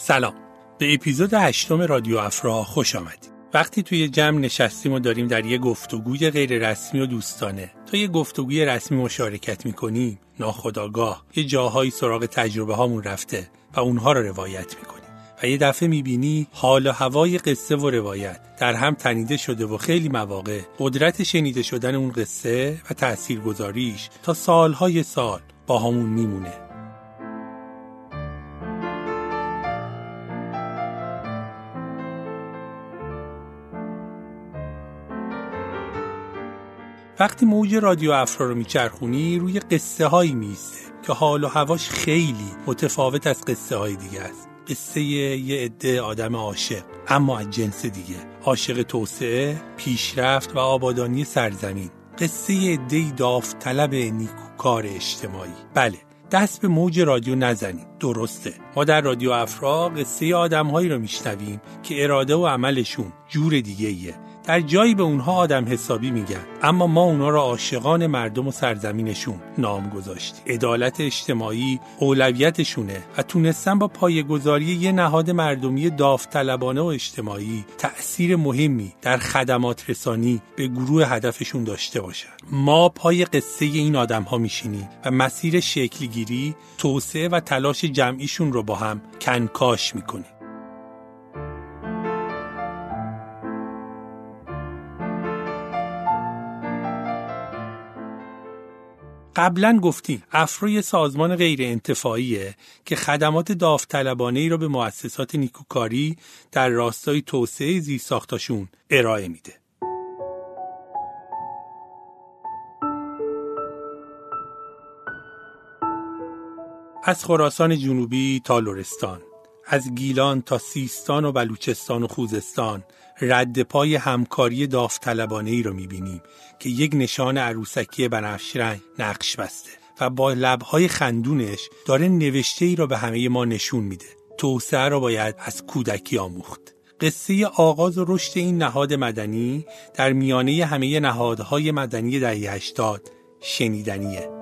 سلام. به اپیزود هشتم رادیو افرا خوش آمدید. وقتی توی جمع نشستیم و داریم در یه گفتگوی غیر رسمی و دوستانه تا یه گفتگوی رسمی مشارکت می‌کنیم ناخداگاه یه جاهایی سراغ تجربه هامون رفته و اونها رو روایت می‌کنیم. و یه دفعه می‌بینی حال و هوای قصه و روایت در هم تنیده شده و خیلی مواقع قدرت شنیده شدن اون قصه و تاثیرگذاریش تا سالهای سال با همون میمونه. وقتی موج رادیو افرا رو میچرخونی روی قصه هایی میسته که حال و هواش خیلی متفاوت از قصه های دیگه است. قصه یه عده آدم عاشق اما از جنس دیگه. عاشق توسعه پیشرفت و آبادانی سرزمین. قصه عده داوطلب نیکوکار اجتماعی. بله دست به موج رادیو نزنید. درسته. ما در رادیو افرا قصه آدمهایی رو میشنویم که اراده و عملشون جور دیگه ایه در جایی به اونها آدم حسابی میگن اما ما اونا را عاشقان مردم و سرزمینشون نام گذاشتیم. عدالت اجتماعی اولویتشونه و تونستن با پایگذاری یه نهاد مردمی داوطلبانه و اجتماعی تأثیر مهمی در خدمات رسانی به گروه هدفشون داشته باشن. ما پای قصه این آدم ها میشینیم و مسیر شکلگیری توسعه و تلاش جمعیشون رو با هم کنکاش می‌کنیم. قبلا گفتیم افرو سازمان غیر انتفاعیه که خدمات داوطلبانه ای را به مؤسسات نیکوکاری در راستای توسعه زیرساختاشون ارائه میده. از خراسان جنوبی تا لرستان از گیلان تا سیستان و بلوچستان و خوزستان رد پای همکاری داوطلبانه ای رو می‌بینیم که یک نشان عروسکی بنفش رنگ نقش بسته و با لبهای خندونش داره نوشته ای را به همه ما نشون میده. توسعه را باید از کودکی آموخت. قصه آغاز و رشد این نهاد مدنی در میانه همه نهادهای مدنی دهه 80 شنیدنیه.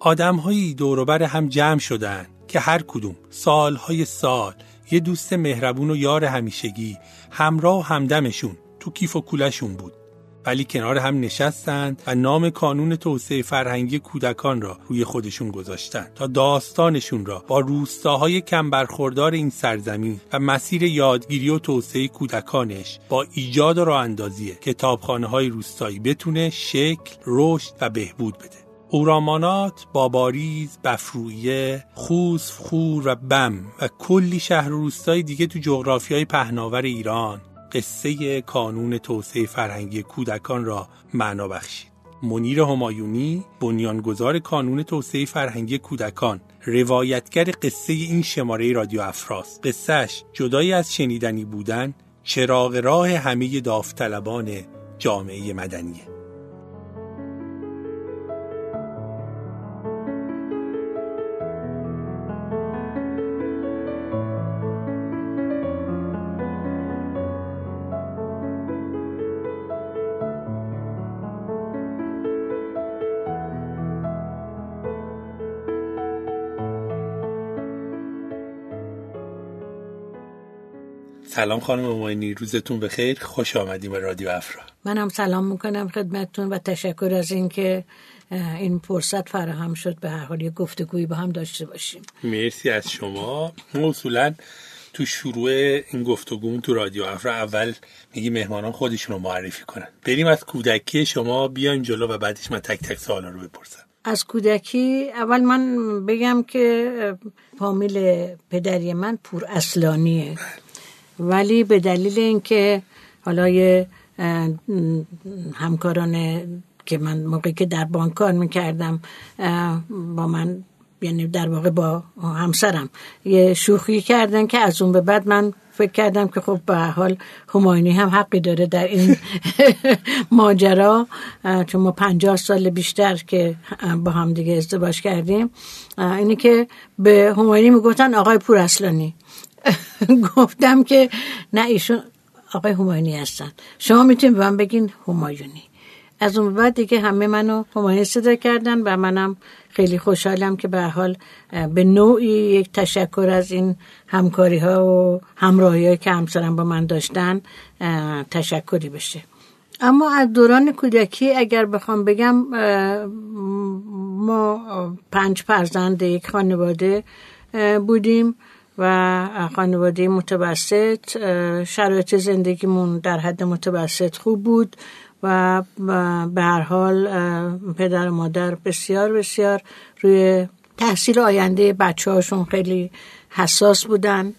آدمهایی دوروبر هم جمع شدن که هر کدوم سالهای سال یه دوست مهربون و یار همیشگی همراه و همدمشون تو کیف و کولشون بود ولی کنار هم نشستند و نام کانون توسعه فرهنگی کودکان را روی خودشون گذاشتند تا داستانشون را با روستاهای کم برخوردار این سرزمین و مسیر یادگیری و توسعه کودکانش با ایجاد و راه اندازی کتابخانه های روستایی بتونه شکل، رشد و بهبود بده. اورامانات، باباریز، بفرویه، خوز، خور و بم و کلی شهر و روستای دیگه تو جغرافی های پهناور ایران. قصه کانون توسعه فرهنگی کودکان را معنا بخشید. منیر همایونی بنیانگذار کانون توسعه فرهنگی کودکان روایتگر قصه این شماره رادیو افراست قصهش جدای از شنیدنی بودن چراغ راه همه داوطلبان جامعه مدنیه. سلام خانم ماینی روزتون بخیر. خوش آمدیم به رادیو افرا. منم سلام می‌کنم خدمتتون و تشکر از اینکه این فرصت فراهم شد به هر حال یه گفتگویی با هم داشته باشیم. مرسی از شما. اصولا تو شروع این گفتگومون تو رادیو افرا اول میگی مهمانان خودشون رو معرفی کنن. بریم از کودکی شما بیایم جلو و بعدش من تک تک سوالا رو بپرسم. از کودکی اول من بگم که فامیل پدری من پور اصلانیه ولی به دلیل اینکه حالا یه همکاران که من موقعی که در بانک کار می‌کردم با من یعنی در واقع با همسرم یه شوخی کردن که از اون به بعد من فکر کردم که خب به حال هماینی هم حقی داره در این ماجرا. چون ما پنجاه سال بیشتر که با هم دیگه ازدواج کردیم. اینی که به هماینی می‌گفتن آقای پور اصلانی گفتم که نه ایشون آقای همایونی هستن. شما می‌تونید به من بگین همایونی. از اون بعد دیگه همه منو همایونی صدا کردن و منم خیلی خوشحالم که به حال به نوعی یک تشکر از این همکاری ها و همراهی که همسرم با من داشتن تشکری بشه. اما از دوران کودکی اگر بخوام بگم ما پنج فرزند یک خانواده بودیم. و خانواده متوسط شرایط زندگیمون در حد متوسط خوب بود و به هر حال پدر و مادر بسیار بسیار روی تحصیل آینده بچه هاشون خیلی حساس بودن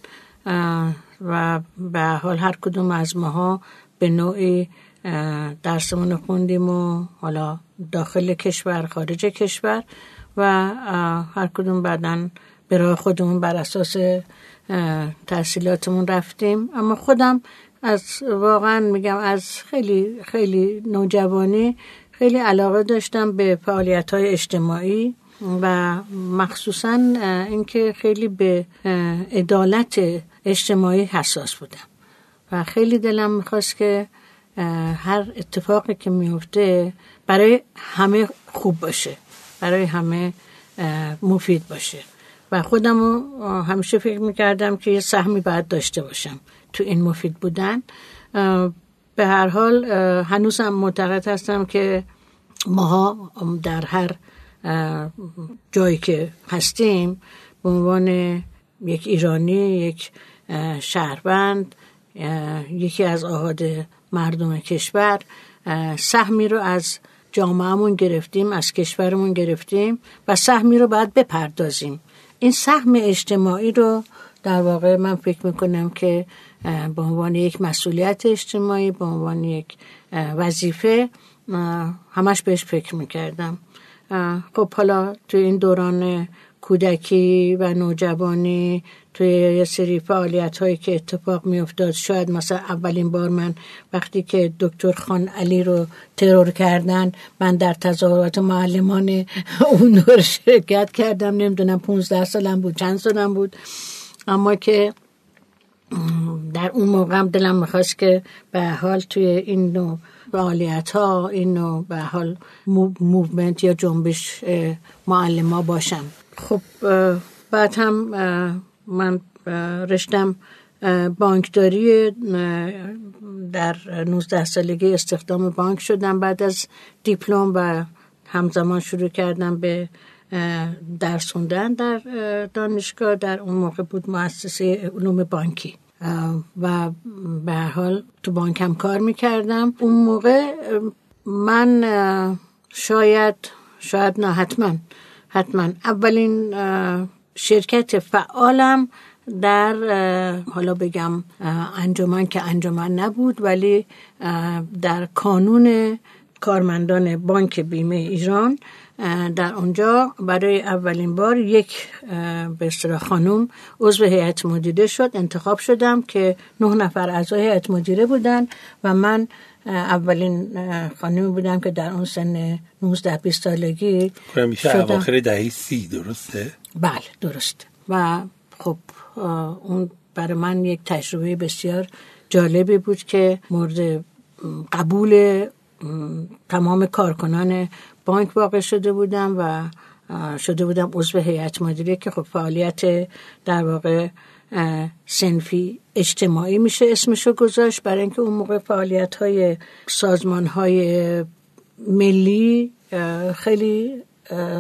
و به حال هر کدوم از ماها به نوعی درسمون خوندیم و حالا داخل کشور خارج کشور و هر کدوم بعدا به راه خودمون بر اساس تحصیلاتمون رفتیم. اما خودم از واقعا میگم از خیلی خیلی نوجوانی خیلی علاقه داشتم به فعالیت های اجتماعی و مخصوصا اینکه خیلی به عدالت اجتماعی حساس بودم. و خیلی دلم می‌خواست که هر اتفاقی که میفته برای همه خوب باشه برای همه مفید باشه. و خودم همیشه فکر می‌کردم که یه سهمی باید داشته باشم تو این مفید بودن. به هر حال هنوزم معتقد هستم که ماها در هر جایی که هستیم به عنوان یک ایرانی یک شهروند یکی از آهاد مردم کشور سهمی رو از جامعهمون گرفتیم از کشورمون گرفتیم و سهمی رو باید بپردازیم. این سهم اجتماعی رو در واقع من فکر می‌کنم که به عنوان یک مسئولیت اجتماعی به عنوان یک وظیفه همش بهش فکر می‌کردم. خب حالا تو این دوران کودکی و نوجوانی توی یه سری فعالیت هایی که اتفاق می افتاد شاید مثلا اولین بار من وقتی که دکتر خان علی رو ترور کردن من در تظاهرات معلمان اون رو شرکت کردم. نمی‌دونم 15 سالم بود چند سالم بود. اما که در اون موقع دلم می‌خواست که به حال توی این نوع فعالیت ها این نوع به حال movement یا جنبش معلم باشم. خب بعد هم من رشتم بانکداری در 19 سالگی استخدام بانک شدم. بعد از دیپلم و همزمان شروع کردم به درس خوندن در دانشگاه. در اون موقع بود مؤسسه علوم بانکی. و به حال تو بانک هم کار می‌کردم. اون موقع من شاید شاید نه حتما حتما اولین شرکت فعالم در حالا بگم انجمن که انجمن نبود ولی در کانون کارمندان بانک بیمه ایران در اونجا برای اولین بار یک به اصطلاح خانم عضو هیئت مدیره شد انتخاب شدم که نه نفر اعضای هیئت مدیره بودن و من اولین خانمی بودم که در اون سن 19 20 سالگی میشه اواخر دهه سی درسته؟ بله درست. و خب اون برای من یک تجربه بسیار جالبی بود که مورد قبول تمام کارکنان بانک واقع شده بودم و شده بودم عضو هیئت مدیره که خب فعالیت در واقع سنفی اجتماعی میشه اسمشو گذاشت. برای اینکه اون موقع فعالیت های سازمان های ملی خیلی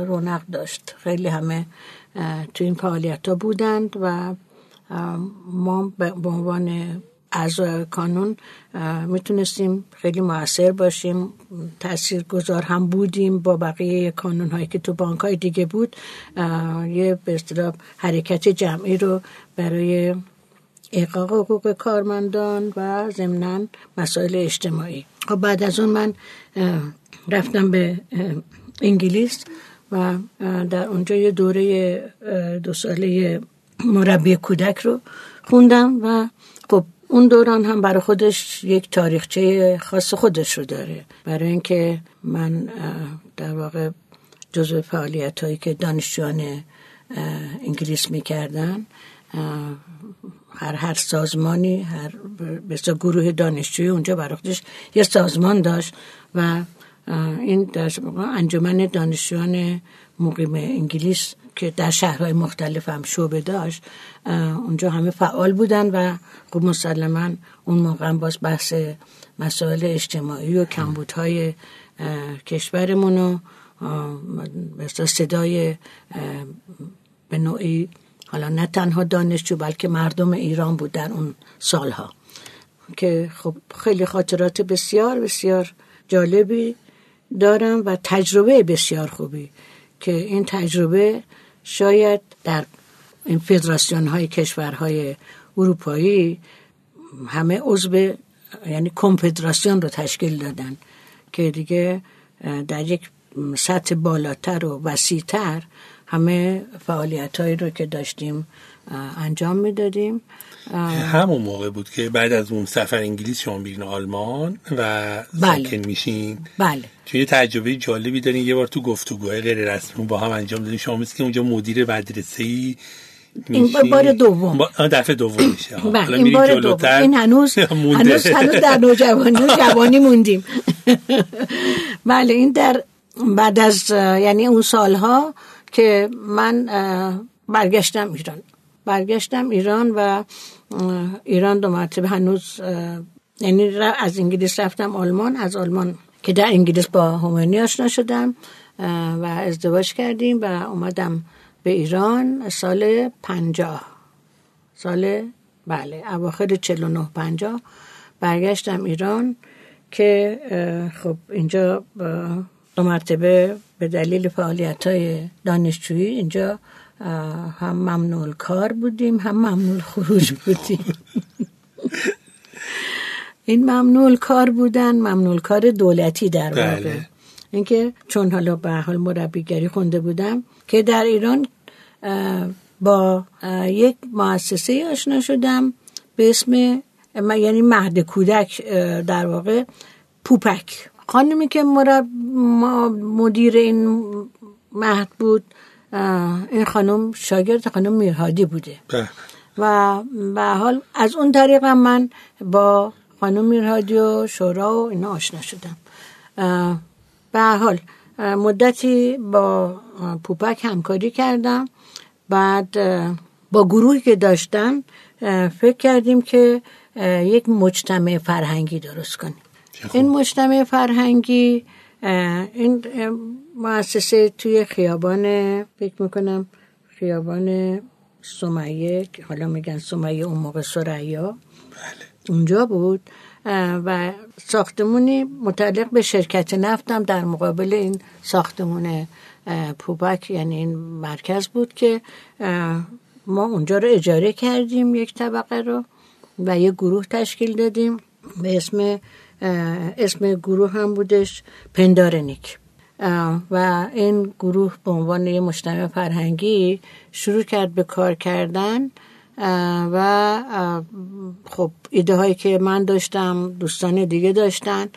رونق داشت. خیلی همه تو این فعالیت ها بودند و ما به عنوان اعضای کانون می‌تونستیم خیلی موثر باشیم. تأثیر گذار هم بودیم با بقیه کانون هایی که تو بانک های دیگه بود. یه به اصطلاح حرکت جمعی رو برای احقاق حقوق کارمندان و ضمنا مسائل اجتماعی. خب بعد از اون من رفتم به انگلیس. و در اونجا یه دوره دو ساله مربی کودک رو خوندم و خب اون دوران هم برای خودش یک تاریخچه خاص خودش رو داره. برای اینکه من در واقع جزو فعالیت هایی که دانشجویان انگلیس می‌کردن هر هر سازمانی هر بسیار گروه دانشجویی اونجا برای یه سازمان داشت و این انجمن دانشجویان مقیم انگلیس که در شهرهای مختلف هم شعبه داشت اونجا همه فعال بودن و خب مسلما اون موقع هم باز بحث مسائل اجتماعی و کمبودهای کشورمون و صدای به نوعی حالا نه تنها دانشجو بلکه مردم ایران بود در اون سالها که خب خیلی خاطرات بسیار بسیار جالبی دارم و تجربه بسیار خوبی که این تجربه شاید در این فدراسیون های کشورهای اروپایی همه عضو یعنی کمپدراسیون رو تشکیل دادن که دیگه در یک سطح بالاتر و وسیعتر همه فعالیت هایی رو که داشتیم انجام می‌دادیم. همون موقع بود که بعد از اون سفر انگلیس شما بیرین آلمان و بله. ساکن میشین. بله. چون یه تجربه جالبی دارین. یه بار تو گفتگوهای غیر رسمی با هم انجام دادین. شما که اونجا مدیر مدرسه ای این بار دوم. دفعه دوم میشه. بله این بار دوم. این هنوز هنوز هنوز در نوجوانی جوانی موندیم. بله این در بعد از یعنی اون سالها که من برگشتم ایران. برگشتم ایران و ایران دو مرتبه هنوز یعنی از انگلیس رفتم آلمان از آلمان که در انگلیس با همانی آشنا شدم و ازدواج کردیم و اومدم به ایران سال پنجاه. سال بله اواخر چلو نه پنجاه. برگشتم ایران که خب اینجا دو مرتبه به دلیل فعالیت های دانشجویی اینجا هم ممنوع کار بودیم هم ممنوع خروج بودیم. این ممنوع کار بودن ممنوع کار دولتی در واقع. بله. اینکه چون حالا به حال مربیگری خونده بودم که در ایران با یک مؤسسه آشنا شدم به اسم یعنی مهد کودک در واقع پوپک. خانمی که مرب مدیر این مهد بود این خانم شاگرد خانم میرهادی بوده. و به حال از اون طریق من با خانم میرهادی و شورا و اینا آشنا شدم. به حال مدتی با پوپک همکاری کردم. بعد با گروهی که داشتن فکر کردیم که یک مجتمع فرهنگی درست کنیم. این مجتمع فرهنگی این مؤسسه توی خیابان فکر می‌کنم خیابان سمیه حالا میگن سمیه اون موقع سریا بله. اونجا بود و ساختمونی متعلق به شرکت نفتم در مقابل این ساختمون پوبک یعنی این مرکز بود که ما اونجا رو اجاره کردیم یک طبقه رو و یه گروه تشکیل دادیم به اسم اسم گروه هم بودش پندارنیک و این گروه به عنوان یه مجتمع فرهنگی شروع کرد به کار کردن و خب ایده هایی که من داشتم دوستان دیگه داشتن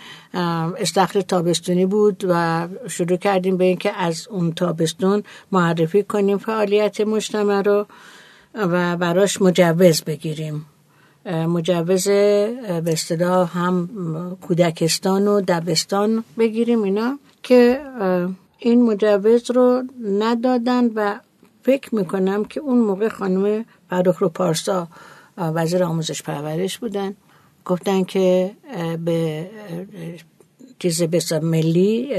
استخر تابستونی بود و شروع کردیم به اینکه از اون تابستون معرفی کنیم فعالیت مجتمع رو و براش مجوز بگیریم. مجوز به اصطلاح هم کودکستان و دبستان بگیریم اینا که این مجوز رو ندادن و فکر می‌کنم که اون موقع خانم فرخ رو پارسا وزیر آموزش پرورش بودن. گفتن که به چیز بسا ملی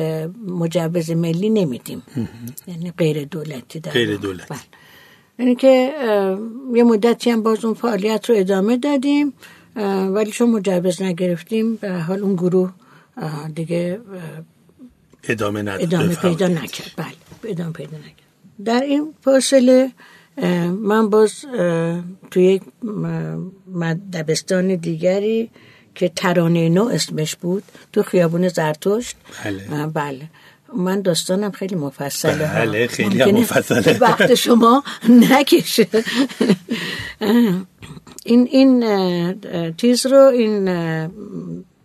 مجوز ملی نمیدیم. یعنی غیر دولتی در غیر دولتی. بله. یعنی که یه مدتی هم باز اون فعالیت رو ادامه دادیم ولی چون مجوز نگرفتیم به حال اون گروه دیگه ادامه, ادامه پیدا نکرد. بله ادامه پیدا نکرد. در این فاصله من باز توی یک دبستان دیگری که ترانه نو اسمش بود تو خیابون زرتشت. بله, بله. من داستانم خیلی مفصله. بله خیلی مفصله. وقت شما نکشه. این این چیز رو این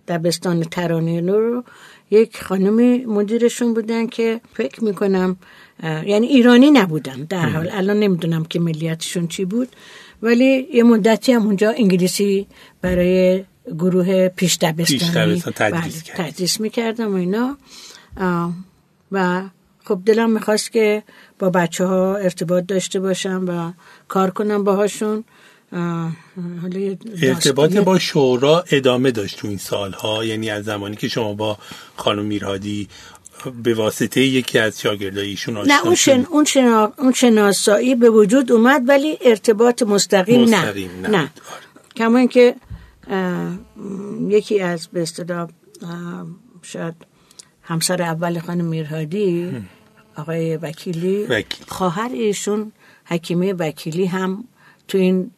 دبستان ترانه نو رو یک خانم مدیرشون بودن که فکر می‌کنم یعنی ایرانی نبودن در حال. الان نمی‌دونم که ملیتشون چی بود ولی یه مدتی هم اونجا انگلیسی برای گروه پیش دبستانی تدریس, بله، تدریس می‌کردم و اینا. و خب دلم می‌خواست که با بچه ها ارتباط داشته باشم و کار کنم باهاشون ارتباط با شورا ادامه داشت تو این سالها یعنی از زمانی که شما با خانم میرهادی به واسطه یکی از شاگردای ایشون نه اون, شن... اون, شنا... اون شناسایی به وجود اومد ولی ارتباط مستقیم, مستقیم نه, نه. نه. کما اینکه یکی از به اصطلاح شاید همسر اول خانم میرهادی آقای وکیلی. وکیل. خواهر ایشون حکیمه وکیلی هم تو این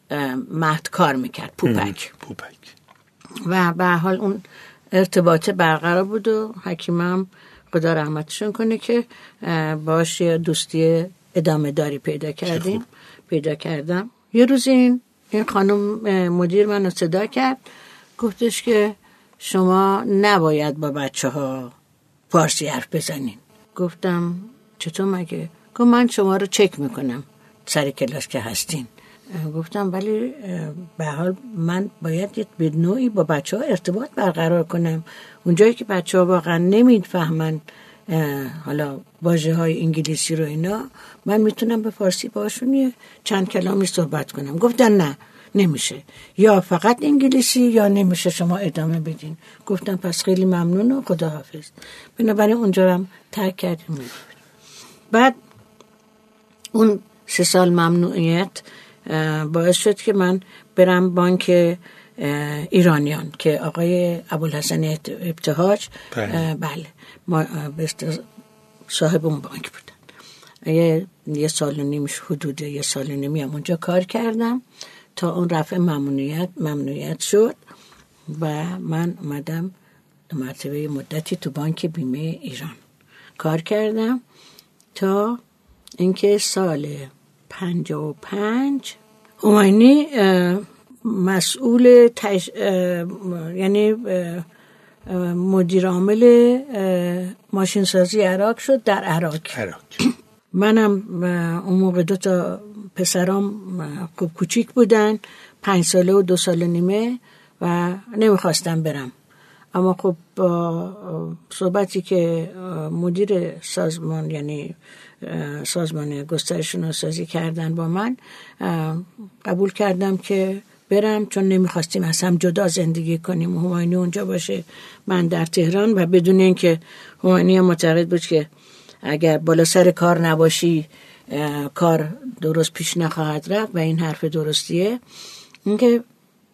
مهد کار می‌کرد پوپک. پوپک. و به حال اون ارتباط برقرار بود و حکیمم خدا رحمتشون کنه که باش دوستی ادامه داری پیدا کردیم. پیدا کردم. یه روز این این خانم مدیر منو صدا کرد. گفتش که شما نباید با بچه ها فارسی حرف بزنین. گفتم چطور مگه؟ گفت من شما رو چک می‌کنم سر کلاس که هستین. گفتم ولی به حال من باید به نوعی با بچه ها ارتباط برقرار کنم. اونجایی که بچه ها واقعا نمی‌فهمن حالا واژه های انگلیسی رو اینا من می‌تونم به فارسی باشون چند کلامی صحبت کنم. گفتن نه. نمیشه. یا فقط انگلیسی یا نمیشه شما ادامه بدین. گفتم پس خیلی ممنون و خداحافظ. بنابراین اونجا هم ترک کردیم. بعد اون سه سال ممنوعیت باعث شد که من برم بانک ایرانیان که آقای ابوالحسن ابتهاج بله, بله. ما صاحب اون بانک بودن. یه, یه سال و نیمش حدود یه سال و نیمی هم اونجا کار کردم. تا اون رفع ممنوعیت ممنوعیت شد و من اومدم مرتبه مدتی تو بانک بیمه ایران کار کردم تا اینکه سال پنج و پنج هماینی مسئول تش... یعنی مدیر عامل ماشین سازی عراق شد در عراق. منم اون موقع دو تا پسرام خوب کوچیک بودن پنج ساله و دو سال نیمه و نمی‌خواستم برم. اما خب با صحبتی که مدیر سازمان یعنی سازمان گسترش شناسازی کردن با من قبول کردم که برم چون نمی‌خواستیم از هم جدا زندگی کنیم هماینی اونجا باشه. من در تهران و بدون اینکه هماینی هم معتقد بود که اگر بالا سر کار نباشی کار درست پیش نخواهد رفت و این حرف درستیه. اینکه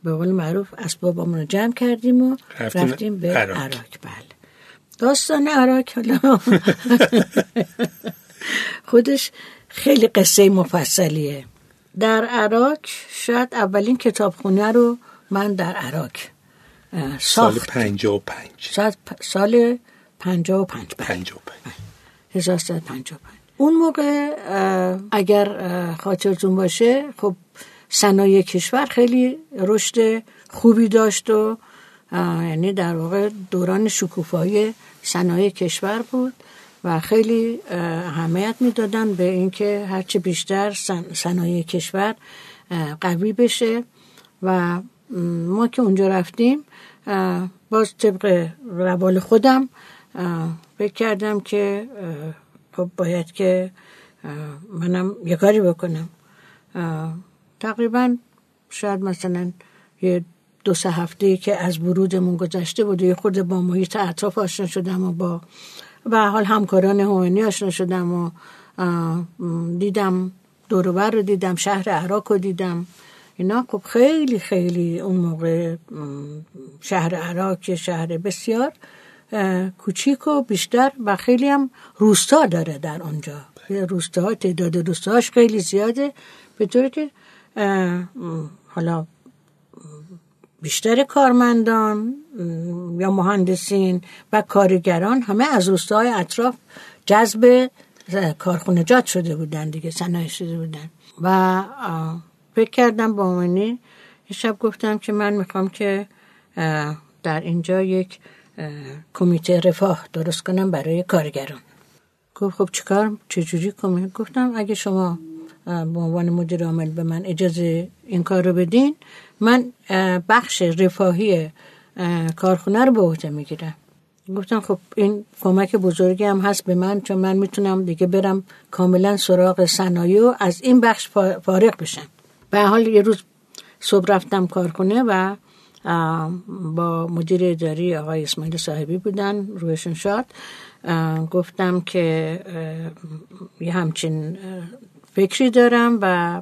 به قول معروف اسبابمون رو جمع کردیم و رفتیم, به عراق. بله. داستان عراق حالا. خودش خیلی قصه مفصلیه. در عراق شاید اولین کتابخونه رو من در عراق ساخت سال پنجا و پنج. سال پنجا و پنج پنجا و پنج هزار پنجا و پنج. اون موقع اگر خاطرتون باشه خب صنایع کشور خیلی رشد خوبی داشت و یعنی در واقع دوران شکوفایی صنایع کشور بود و خیلی اهمیت می‌دادن به اینکه هرچه بیشتر صنایع کشور قوی بشه و ما که اونجا رفتیم باز طبق روال خودم فکر کردم که خب باید که منم یه کاری بکنم. تقریبا شاید مثلا یه دو سه هفته که از ورودمون گذشته بود یه خورده با محیط اطراف آشنا شدم و با به حال همکاران هومنی آشنا شدم و دیدم دوروبر رو دیدم شهر عراق رو دیدم. اینا خب خیلی خیلی اون موقع شهر عراق شهر بسیار. کوچیک و بیشتر و خیلی هم روستا داره در آنجا. روستا تعداد روستاهاش خیلی زیاده به طوری که حالا بیشتر کارمندان یا مهندسین و کارگران همه از روستاهای اطراف جذب کارخونجات شده بودن دیگه صنایع شده بودن. و فکر کردم با منی یه شب گفتم که من می‌خوام که در اینجا یک کمیته رفاه درست کنم برای کارگران. گفت خب چیکار؟ چجوری کنم گفتم اگه شما به عنوان مدیر عامل به من اجازه این کار رو بدین من بخش رفاهی کارخونه رو به عهده می‌گیرم. گفتن خب این کمک بزرگی هم هست به من چون من می‌تونم دیگه برم کاملا سراغ صنایع و از این بخش فارغ بشم. به حال یه روز صبح رفتم کارخونه و با مدیر اداری آقای اسماعیل صاحبی بودن روشون شاد. گفتم که یه همچین فکری دارم و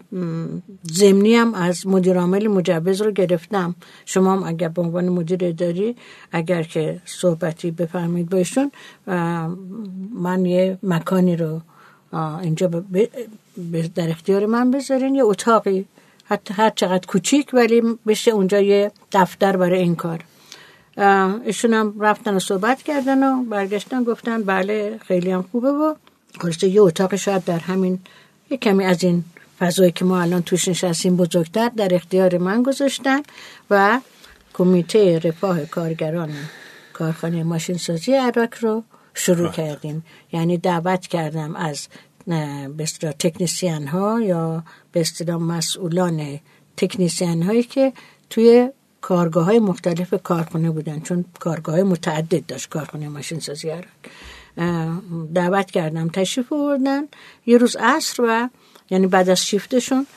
زمینی هم از مدیر عامل مجوز رو گرفتم. شما هم اگر به عنوان مدیر اداری اگر که صحبتی بفرمایید باشون من یه مکانی رو اینجا در اختیار من بذارین یه اتاقی حتی هر چقدر کوچیک ولی بشه اونجا یه دفتر برای این کار. ایشون هم رفتن و صحبت کردن و برگشتن گفتن بله خیلی هم خوبه و خلاصه یه اتاق شاید در همین یه کمی از این فضایی که ما الان توش نشستیم بزرگتر در اختیار من گذاشتن و کمیته رفاه کارگران کارخانه ماشین سازی عراق رو شروع کردیم. یعنی دعوت کردم از به تکنیسیان ها یا به مسئولان تکنیسیان هایی که توی کارگاه های مختلف کارخونه بودن چون کارگاه های متعدد داشت کارخونه ماشین سازی دعوت کردم تشریف آوردن. یه روز عصر و یعنی بعد از شیفتشون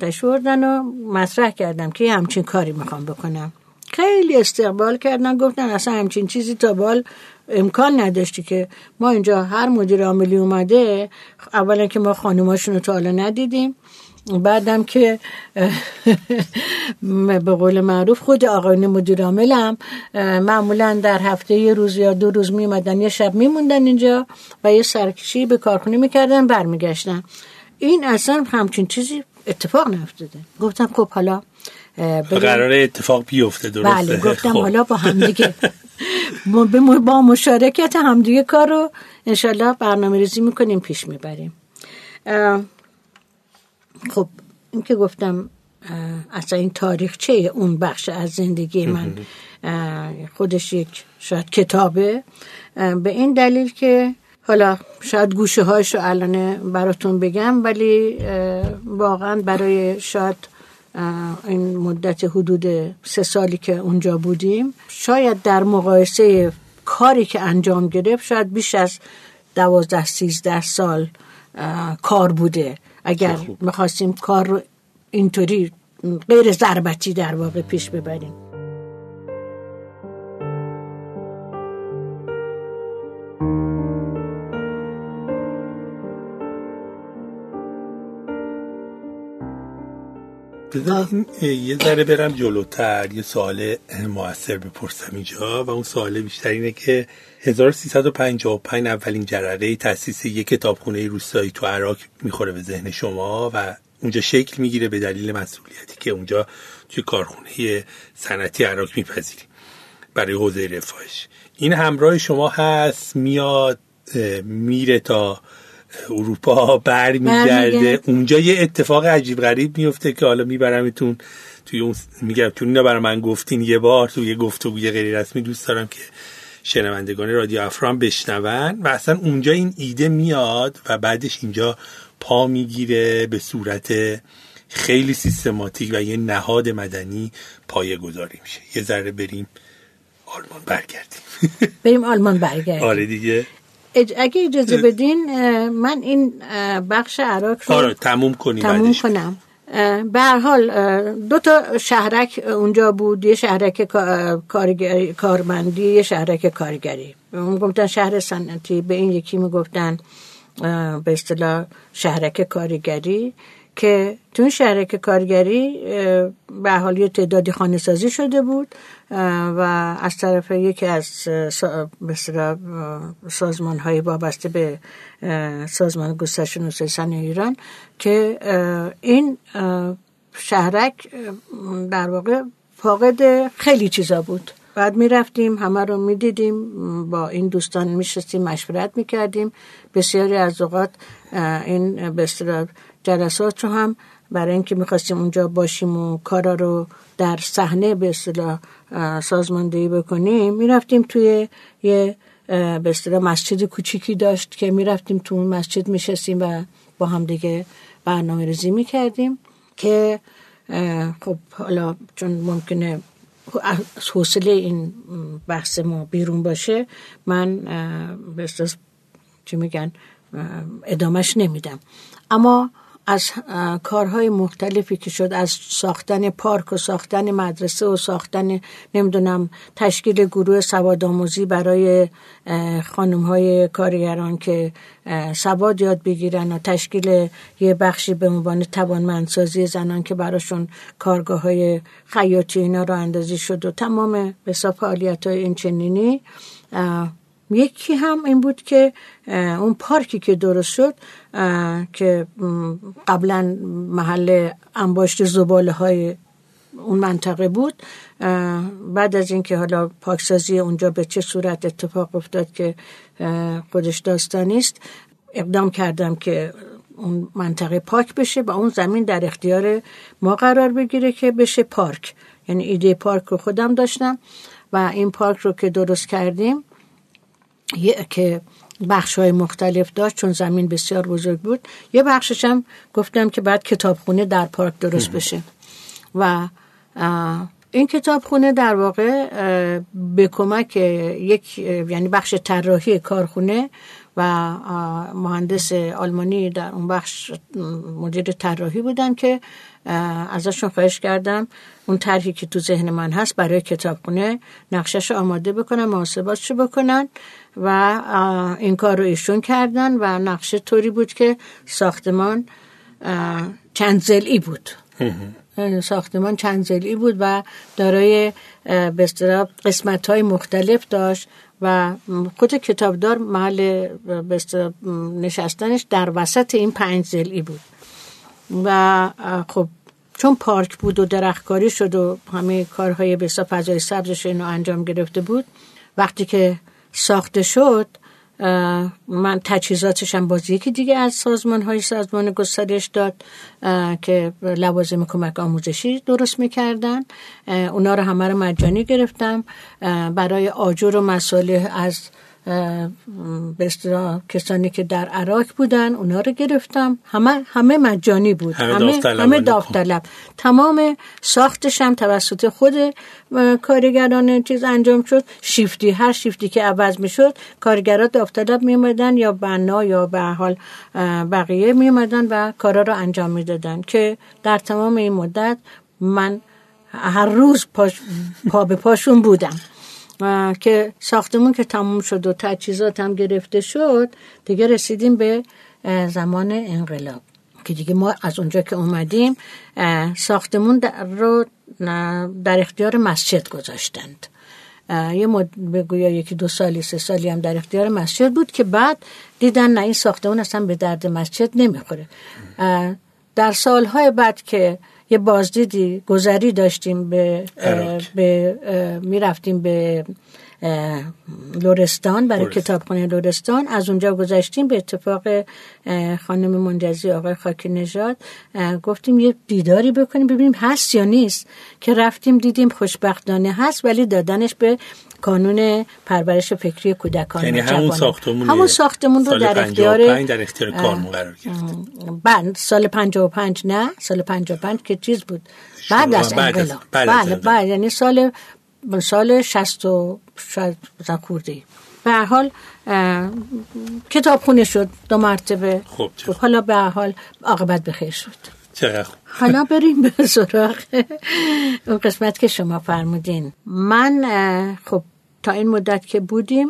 تشریف آوردن و مطرح کردم که یه همچین کاری می‌خوام بکنم. خیلی استقبال کردن گفتن اصلا همچین چیزی تا بال امکان نداشتی که ما اینجا هر مدیر عاملی اومده اولا که ما خانماشون رو تا حالا ندیدیم بعدم که به قول معروف خود آقایون مدیر عاملم معمولا در هفته یه روز یا دو روز میمدن یه شب میموندن اینجا و یه سرکشی به کارخونه می‌کردن برمیگشتن. این اصلا همچین چیزی اتفاق نیفتاده. گفتم خب حالا قرار اتفاق بیفته درسته؟ بله گفتم خب. حالا با همدیگه با مشارکت همدیگه کار رو انشالله برنامه ریزی می‌کنیم پیش می‌بریم. خب این که گفتم اصلا این تاریخچه اون بخش از زندگی من. خودش یک شاید کتابه. به این دلیل که حالا شاید گوشه هایشو الان براتون بگم ولی واقعا برای شاید این مدت حدود سه سالی که اونجا بودیم. شاید در مقایسه کاری که انجام گرفت شاید بیش از دوازده سیزده سال کار بوده. اگر می‌خواستیم کار رو اینطوری غیر ضربتی در واقع پیش ببریم. یه ذره برم جلوتر یه سوال موثر بپرسم اینجا و اون سوال بیشتر اینه که 1355 اولین جرره تاسیس یک کتابخونه روستایی تو عراق می‌خوره به ذهن شما و اونجا شکل می‌گیره به دلیل مسئولیتی که اونجا توی کارخونه صنعتی عراق میپذیریم برای حوزه رفاهش. این همراه شما هست میاد میره تا اروپا برمیگرده. اونجا یه اتفاق عجیب غریب میفته که حالا میبرمتون توی اون میگم تو اینا برای من گفتین یه بار توی یه گفتگوی غیر رسمی دوست دارم که شنوندگان رادیو افرام بشنون و اصلا اونجا این ایده میاد و بعدش اینجا پا می‌گیره به صورت خیلی سیستماتیک و یه نهاد مدنی پایه گذاری میشه. یه ذره بریم آلمان برگردیم. بریم آلمان برگردیم. آره دیگه. اگه اجازه بدین من این بخش عراق رو آره تموم کنیم تموم کنم. به هر حال دو تا شهرک اونجا بود یه شهرک کارمندی یه شهرک کارگری. گفتن شهر صنعتی به این یکی می‌گفتن به اصطلاح شهرک کارگری. که تو این شهرک کارگری به حال یه تعدادی خانه سازی شده بود و از طرف یکی از سازمان های وابسته به سازمان گسترش نوسیسان ایران که این شهرک در واقع فاقد خیلی چیزا بود. بعد می رفتیم همه رو می دیدیم با این دوستان می شستیم مشورت می کردیم بسیاری از اوقات این به جلسات رو هم برای اینکه می‌خواستیم اونجا باشیم و کارا رو در صحنه به اصطلاح سازماندهی بکنیم می‌رفتیم توی یه به اصطلاح مسجد کوچیکی داشت که می‌رفتیم تو اون مسجد میشستیم و با هم دیگه برنامه ریزی می کردیم که خب حالا چون ممکنه حوصله این بحث ما بیرون باشه من به چی میگن ادامش نمیدم. اما از کارهای مختلفی که شد از ساختن پارک و ساختن مدرسه و ساختن نمی‌دونم تشکیل گروه سواد آموزی برای خانم های کارگران که سواد یاد بگیرن و تشکیل یه بخشی به عنوان توانمندسازی زنان که براشون کارگاه های خیاطی اینا رو اندازی شد و تمام به فعالیت های این چنینی. یکی هم این بود که اون پارکی که درست شد که قبلا محل انباشت زباله های اون منطقه بود. بعد از اینکه حالا پاکسازی اونجا به چه صورت اتفاق افتاد که خودش داستانی است اقدام کردم که اون منطقه پاک بشه و اون زمین در اختیار ما قرار بگیره که بشه پارک. یعنی ایده پارک رو خودم داشتم و این پارک رو که درست کردیم که بخش های مختلف داشت چون زمین بسیار بزرگ بود. یه بخشش هم گفتم که بعد کتابخونه در پارک درست بشه. و این کتابخونه در واقع به کمک یک یعنی بخش طراحی کارخونه و مهندس آلمانی در اون بخش مدیر طراحی بودن که ازشون خواهش کردم. اون طرحی که تو ذهن من هست برای کتابخونه نقشش آماده بکنن محاسباتشو بکنن و این کار رو ایشون کردن و نقشه طوری بود که ساختمان چند زلی بود. ساختمان چند زلی بود و دارای به قسمت های مختلف داشت و خود کتابدار محل نشستنش در وسط این پنج زلی بود. و خب چون پارک بود و درختکاری شد و همه کارهای به فضای سبزش اینو انجام گرفته بود وقتی که ساخته شد من تجهیزاتش هم باز یکی دیگه از سازمان های سازمان گسترش داد که لوازم کمک آموزشی درست می‌کردن. اونا رو همه رو مجانی گرفتم. برای آجر و مساله از به کسانی که در عراق بودن اونا رو گرفتم. همه همه مجانی بود. همه همه داوطلب تمام ساختش هم توسط خود کارگران چیز انجام شد. شیفتی هر شیفتی که عوض می‌شد کارگران داوطلب می یا بنا یا به حال بقیه می و کارا رو انجام می‌دادن. که در تمام این مدت من هر روز پا به پاشون بودم. که ساختمون که تموم شد و تجهیزات هم گرفته شد دیگه رسیدیم به زمان انقلاب. که دیگه ما از اونجا که اومدیم ساختمون رو در اختیار مسجد گذاشتند. یه مد بگویا یکی دو سالی سه سالی هم در اختیار مسجد بود که بعد دیدن نه این ساختمون اصلا به درد مسجد نمی‌خوره. در سالهای بعد که یه بازدیدی گذری داشتیم به, به می‌رفتیم به لورستان برای کتابخانه لورستان از اونجا گذشتیم به اتفاق خانم منجزی آقای خاکی نژاد. گفتیم یه دیداری بکنیم ببینیم هست یا نیست. که رفتیم دیدیم خوشبختانه هست ولی دادنش به کانون پرورش فکری کودکان یعنی همون ساختمون همون ساختمون رو در اختیار در اختیار کارمون قرار گرفت. سال 55 نه سال 55 که چیز بود؟ بعد از انقلاب. بله بله یعنی سال سال 60 و شاید خورده به هر حال کتاب خونه شد دو مرتبه. خب, حالا به هر حال عاقبت بخیر شد. چقدر حالا بریم به سراغ اون قسمت که شما فرمودین. من خب تا این مدت که بودیم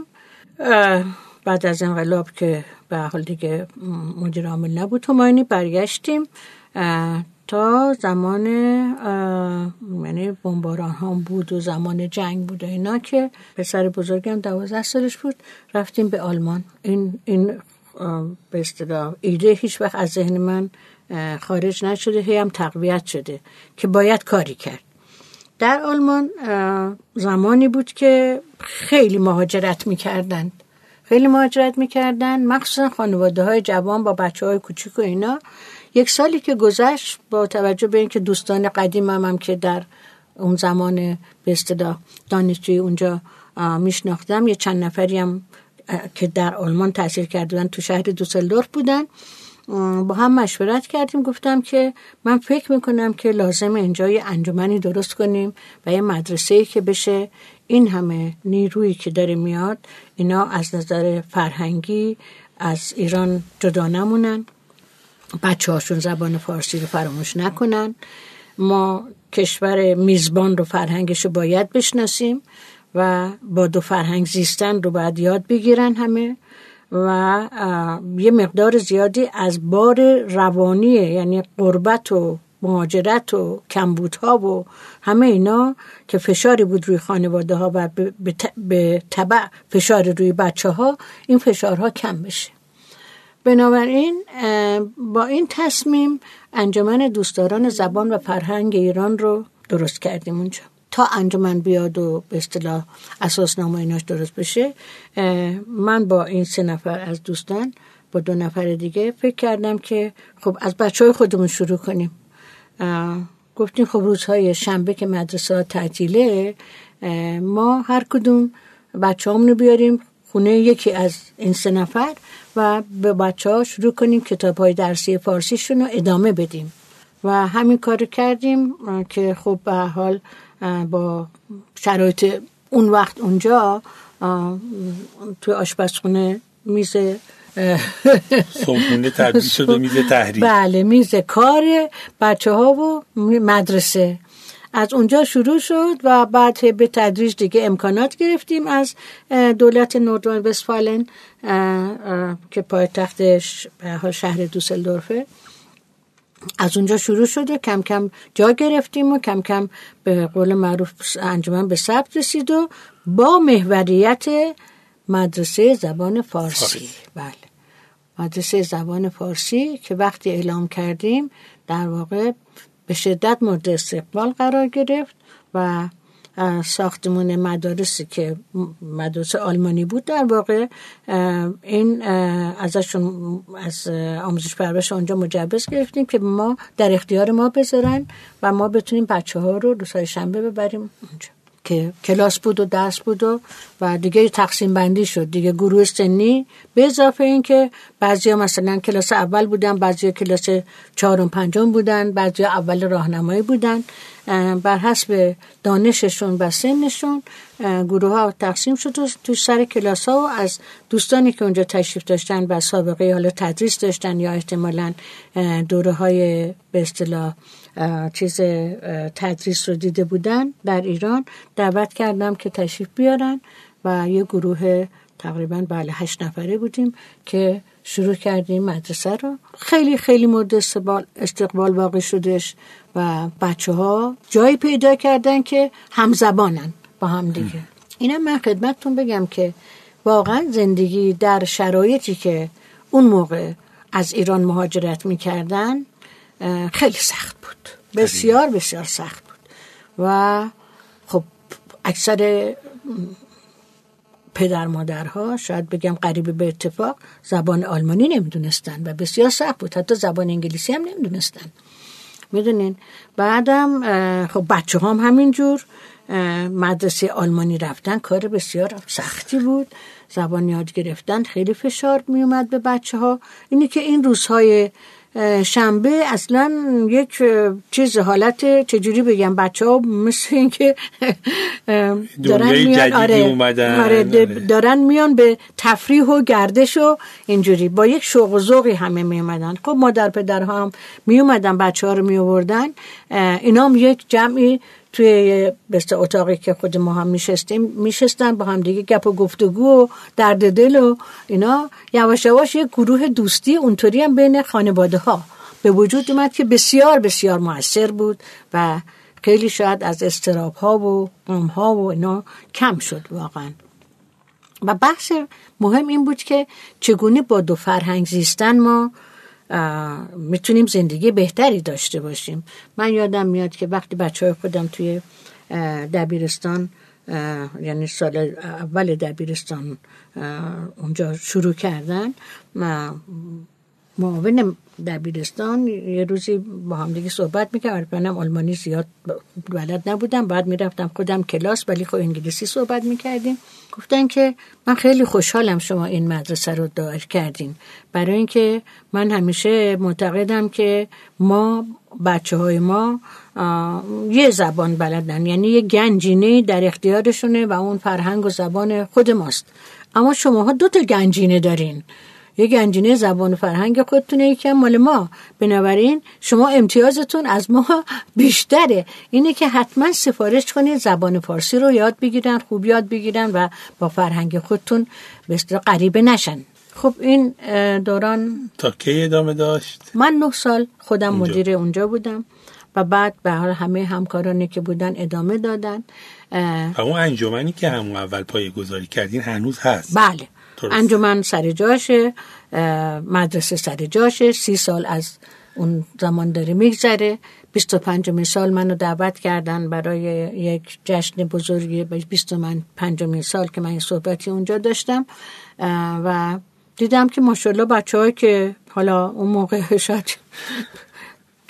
بعد از انقلاب که به حال دیگه مدیر عامل نبود هماینی برگشتیم تا زمان یعنی بمباران هم بود و زمان جنگ بود و اینا که پسر بزرگم دوازده سالش بود رفتیم به آلمان. این این به اصطلاح ایده هیچ وقت از ذهن من خارج نشده هی هم تقویت شده که باید کاری کرد. در آلمان زمانی بود که خیلی مهاجرت می‌کردند. خیلی مهاجرت می‌کردن مخصوصا خانواده های جوان با بچه های کوچیک و اینا. یک سالی که گذشت با توجه به اینکه دوستان قدیمم هم که در اون زمان به دانشجوی اونجا میشناختم یه چند نفری هم که در آلمان تاثیر کردن تو شهر دوسلدورف بودن. با هم مشورت کردیم گفتم که من فکر می‌کنم که لازم اینجا یه انجمنی درست کنیم و یه مدرسه که بشه. این همه نیرویی که داره میاد اینا از نظر فرهنگی از ایران جدا نمونن. بچه هاشون زبان فارسی رو فراموش نکنن. ما کشور میزبان رو فرهنگش رو باید بشناسیم و با دو فرهنگ زیستن رو باید یاد بگیرن همه. و یه مقدار زیادی از بار روانی یعنی قربت و مهاجرت و کمبودها و همه اینا که فشاری بود روی خانواده ها و به طبع فشار روی بچه ها این فشارها کم بشه. بنابراین با این تصمیم انجمن دوستداران زبان و فرهنگ ایران رو درست کردیم اونجا. تا انجمن بیاد و به اصطلاح اساسنامه ایناش درست بشه من با این سه نفر از دوستان با دو نفر دیگه فکر کردم که خب از بچه های خودمون شروع کنیم. گفتیم خب روزهای شنبه که مدرسه تعطیله ما هر کدوم بچه رو بیاریم خونه یکی از این سه نفر و به بچه ها شروع کنیم کتاب های درسی فارسیشون رو ادامه بدیم. و همین کار کردیم که خب به حال با شرایط اون وقت اونجا توی آشپزخونه میز صبحونه تبدیل شد و میز تحریر. بله میز کار بچه ها و مدرسه. از اونجا شروع شد و بعد به تدریج دیگه امکانات گرفتیم از دولت نوردوان وستفالن که پایتخت شهر دوسلدورفه. از اونجا شروع شد و کم کم جا گرفتیم و کم کم به قول معروف انجمن به ثبت رسید و با محوریت مدرسه زبان فارسی. بله. مدرسه زبان فارسی که وقتی اعلام کردیم در واقع به شدت مورد استقبال قرار گرفت و ساختمون مدارسی که مدرسه آلمانی بود در واقع این ازشون از آموزش پرورش آنجا مجبز گرفتیم که ما در اختیار ما بذارن و ما بتونیم بچه ها رو روزهای شنبه ببریم اونجا. که کلاس بود و درس بود و و دیگه تقسیم بندی شد. دیگه گروه سنی به اضافه این که بعضی مثلا کلاس اول بودن بعضی کلاس چهارم پنجم بودن بعضی اول راهنمایی بودن. بر حسب دانششون و سنشون گروه ها تقسیم شد و تو سر کلاس ها و از دوستانی که اونجا تشریف داشتن و سابقه حالا تدریس داشتن یا احتمالا دوره های به اصطلاح چیز تدریس رو دیده بودن در ایران دعوت کردم که تشریف بیارن و یه گروه تقریبا بله هشت نفره بودیم که شروع کردیم مدرسه رو. خیلی خیلی مورد استقبال, استقبال واقع شدش و بچه ها جایی پیدا کردن که همزبانن با هم دیگه. اینم من خدمتتون بگم که واقعا زندگی در شرایطی که اون موقع از ایران مهاجرت می‌کردن خیلی سخت بود. بسیار بسیار سخت بود. و خب اکثر پدر مادرها شاید بگم قریب به اتفاق زبان آلمانی نمی‌دونستن و بسیار سخت بود. حتی زبان انگلیسی هم نمی‌دونستن. می‌دونین؟ بعدم خب بچه هم همینجور مدرسه آلمانی رفتن کار بسیار سختی بود. زبان یاد گرفتن خیلی فشار میومد به بچه ها اینه که این روزهای شنبه اصلا یک چیز حالت چجوری بگم؟ بچه ها مثل اینکه دارن میان آره, آره دارن میان به تفریح و گردش و اینجوری. با یک شوق و ذوقی همه می اومدن خب مادر پدر هم می اومدن بچه ها رو می آوردن اینا هم یک جمعی توی بسته اتاقی که خود ما هم میشستیم میشستن با هم دیگه گپ و گفتگو و درد دل و اینا. یواش یواش یه گروه دوستی اونطوری هم بین خانواده ها به وجود اومد که بسیار بسیار موثر بود و خیلی شاید از استراب ها و غم ها و اینا کم شد واقعا. و بحث مهم این بود که چگونه با دو فرهنگ زیستن ما می‌تونیم زندگی بهتری داشته باشیم. من یادم میاد که وقتی بچه های خودم توی دبیرستان یعنی سال اول دبیرستان اونجا شروع کردن معاون دبیرستان یه روزی با هم دیگه صحبت می‌کرد منم آلمانی زیاد بلد نبودم. بعد می‌رفتم خودم کلاس ولی خب انگلیسی صحبت می‌کردیم. گفتن که من خیلی خوشحالم شما این مدرسه رو دار کردین. برای اینکه من همیشه معتقدم که ما بچه های ما یه زبان بلدن یعنی یه گنجینه در اختیارشونه و اون فرهنگ و زبان خود ماست. اما شماها دو تا گنجینه دارین. یه گنجینه زبان و فرهنگ خودتونه یکم. مال ما. بنابراین شما امتیازتون از ما بیشتره. اینه که حتما سفارش کنید زبان فارسی رو یاد بگیرن خوب یاد بگیرن و با فرهنگ خودتون به غریبه نشن. خب این دوران تا کی ادامه داشت؟ من نه سال خودم اونجا. مدیر اونجا بودم و بعد به حال همه همکارانی که بودن ادامه دادن. اون انجمنی که همون اول پای گذاری کردین هنوز هست. بله. انجمن سر جاشه مدرسه سر جاشه. سی سال از اون زمان داره میگذره. 25 سال منو دعوت کردن برای یک جشن بزرگی. 25 سال که من صحبتی اونجا داشتم. و دیدم که ماشاءالله بچه که حالا اون موقع شاید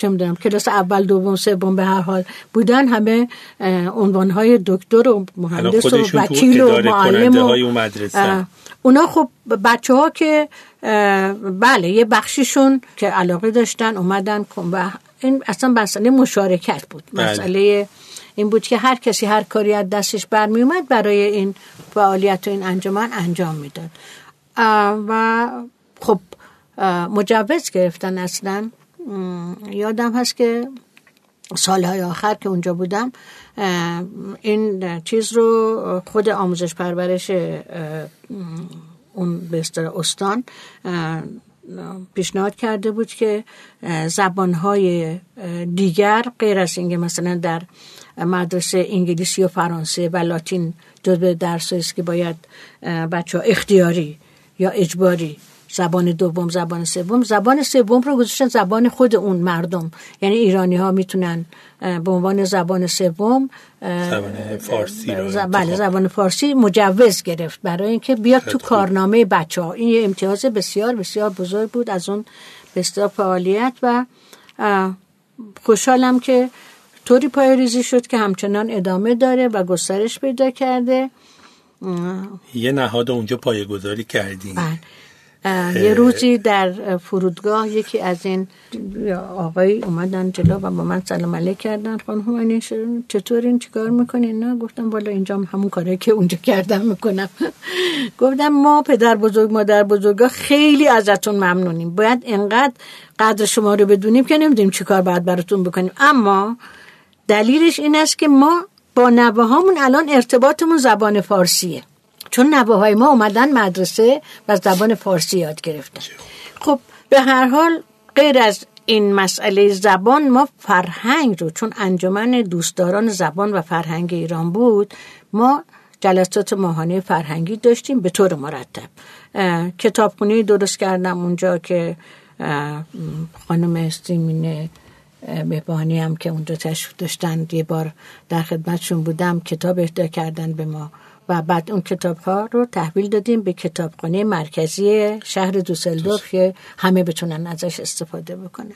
چه می‌دونم کلاس اول دوم سوم به هر حال. بودن همه عنوان های دکتر و مهندس و وکیل و معلم و اونا خب بچه ها که بله یه بخشیشون که علاقه داشتن اومدن و این اصلا مسئله مشارکت بود. بله. مسئله این بود که هر کسی هر کاری از دستش برمی اومد برای این فعالیت و این انجمن انجام می‌داد. و خب مجوز گرفتن اصلا. یادم هست که سالهای آخر که اونجا بودم این چیز رو خود آموزش پرورش اون به استان پیشنهاد کرده بود که زبانهای دیگر غیر از اینکه مثلا در مدرسه انگلیسی و فرانسه و لاتین جزو درس است که باید بچه ها اختیاری یا اجباری زبان دوم زبان سوم. زبان سوم رو گذاشتن زبان خود اون مردم. یعنی ایرانی ها می‌تونن به عنوان زبان سوم زبان فارسی رو بله زبان فارسی مجوز گرفت برای اینکه بیاد تو کارنامه بچه ها این یه امتیاز بسیار بسیار بزرگ بود از اون بسیار فعالیت و خوشحالم که طوری پایریزی شد که همچنان ادامه داره و گسترش پیدا کرده. یه نهاد اونجا پایگذاری کردیم. بله. یه روزی در فرودگاه یکی از این آقای اومدن جلو و با من سلام علیک کردن. خانم چطور این؟ چیکار می‌کنین نه گفتم بالا اینجا همون کاره که اونجا کردم می‌کنم. گفتم ما پدر بزرگ مادر بزرگا خیلی ازتون ممنونیم. باید انقدر قدر شما رو بدونیم که نمی‌دونیم چیکار باید براتون بکنیم. اما دلیلش این است که ما با نوه هامون الان ارتباطمون زبان فارسیه. چون نوه ما اومدن مدرسه و زبان فارسی یاد گرفتن. خب به هر حال غیر از این مسئله زبان ما فرهنگ رو چون انجمن دوستداران زبان و فرهنگ ایران بود ما جلسات ماهانه فرهنگی داشتیم به طور مرتب. کتابخونه درست کردم اونجا که خانم سیمینه بهبانی هم که اونجا تشریف داشتن یه بار در خدمتشون بودم کتاب اهدا کردن به ما. و بعد اون کتاب ها رو تحویل دادیم به کتابخانه مرکزی شهر دوسلدورف که همه بتونن ازش استفاده بکنن.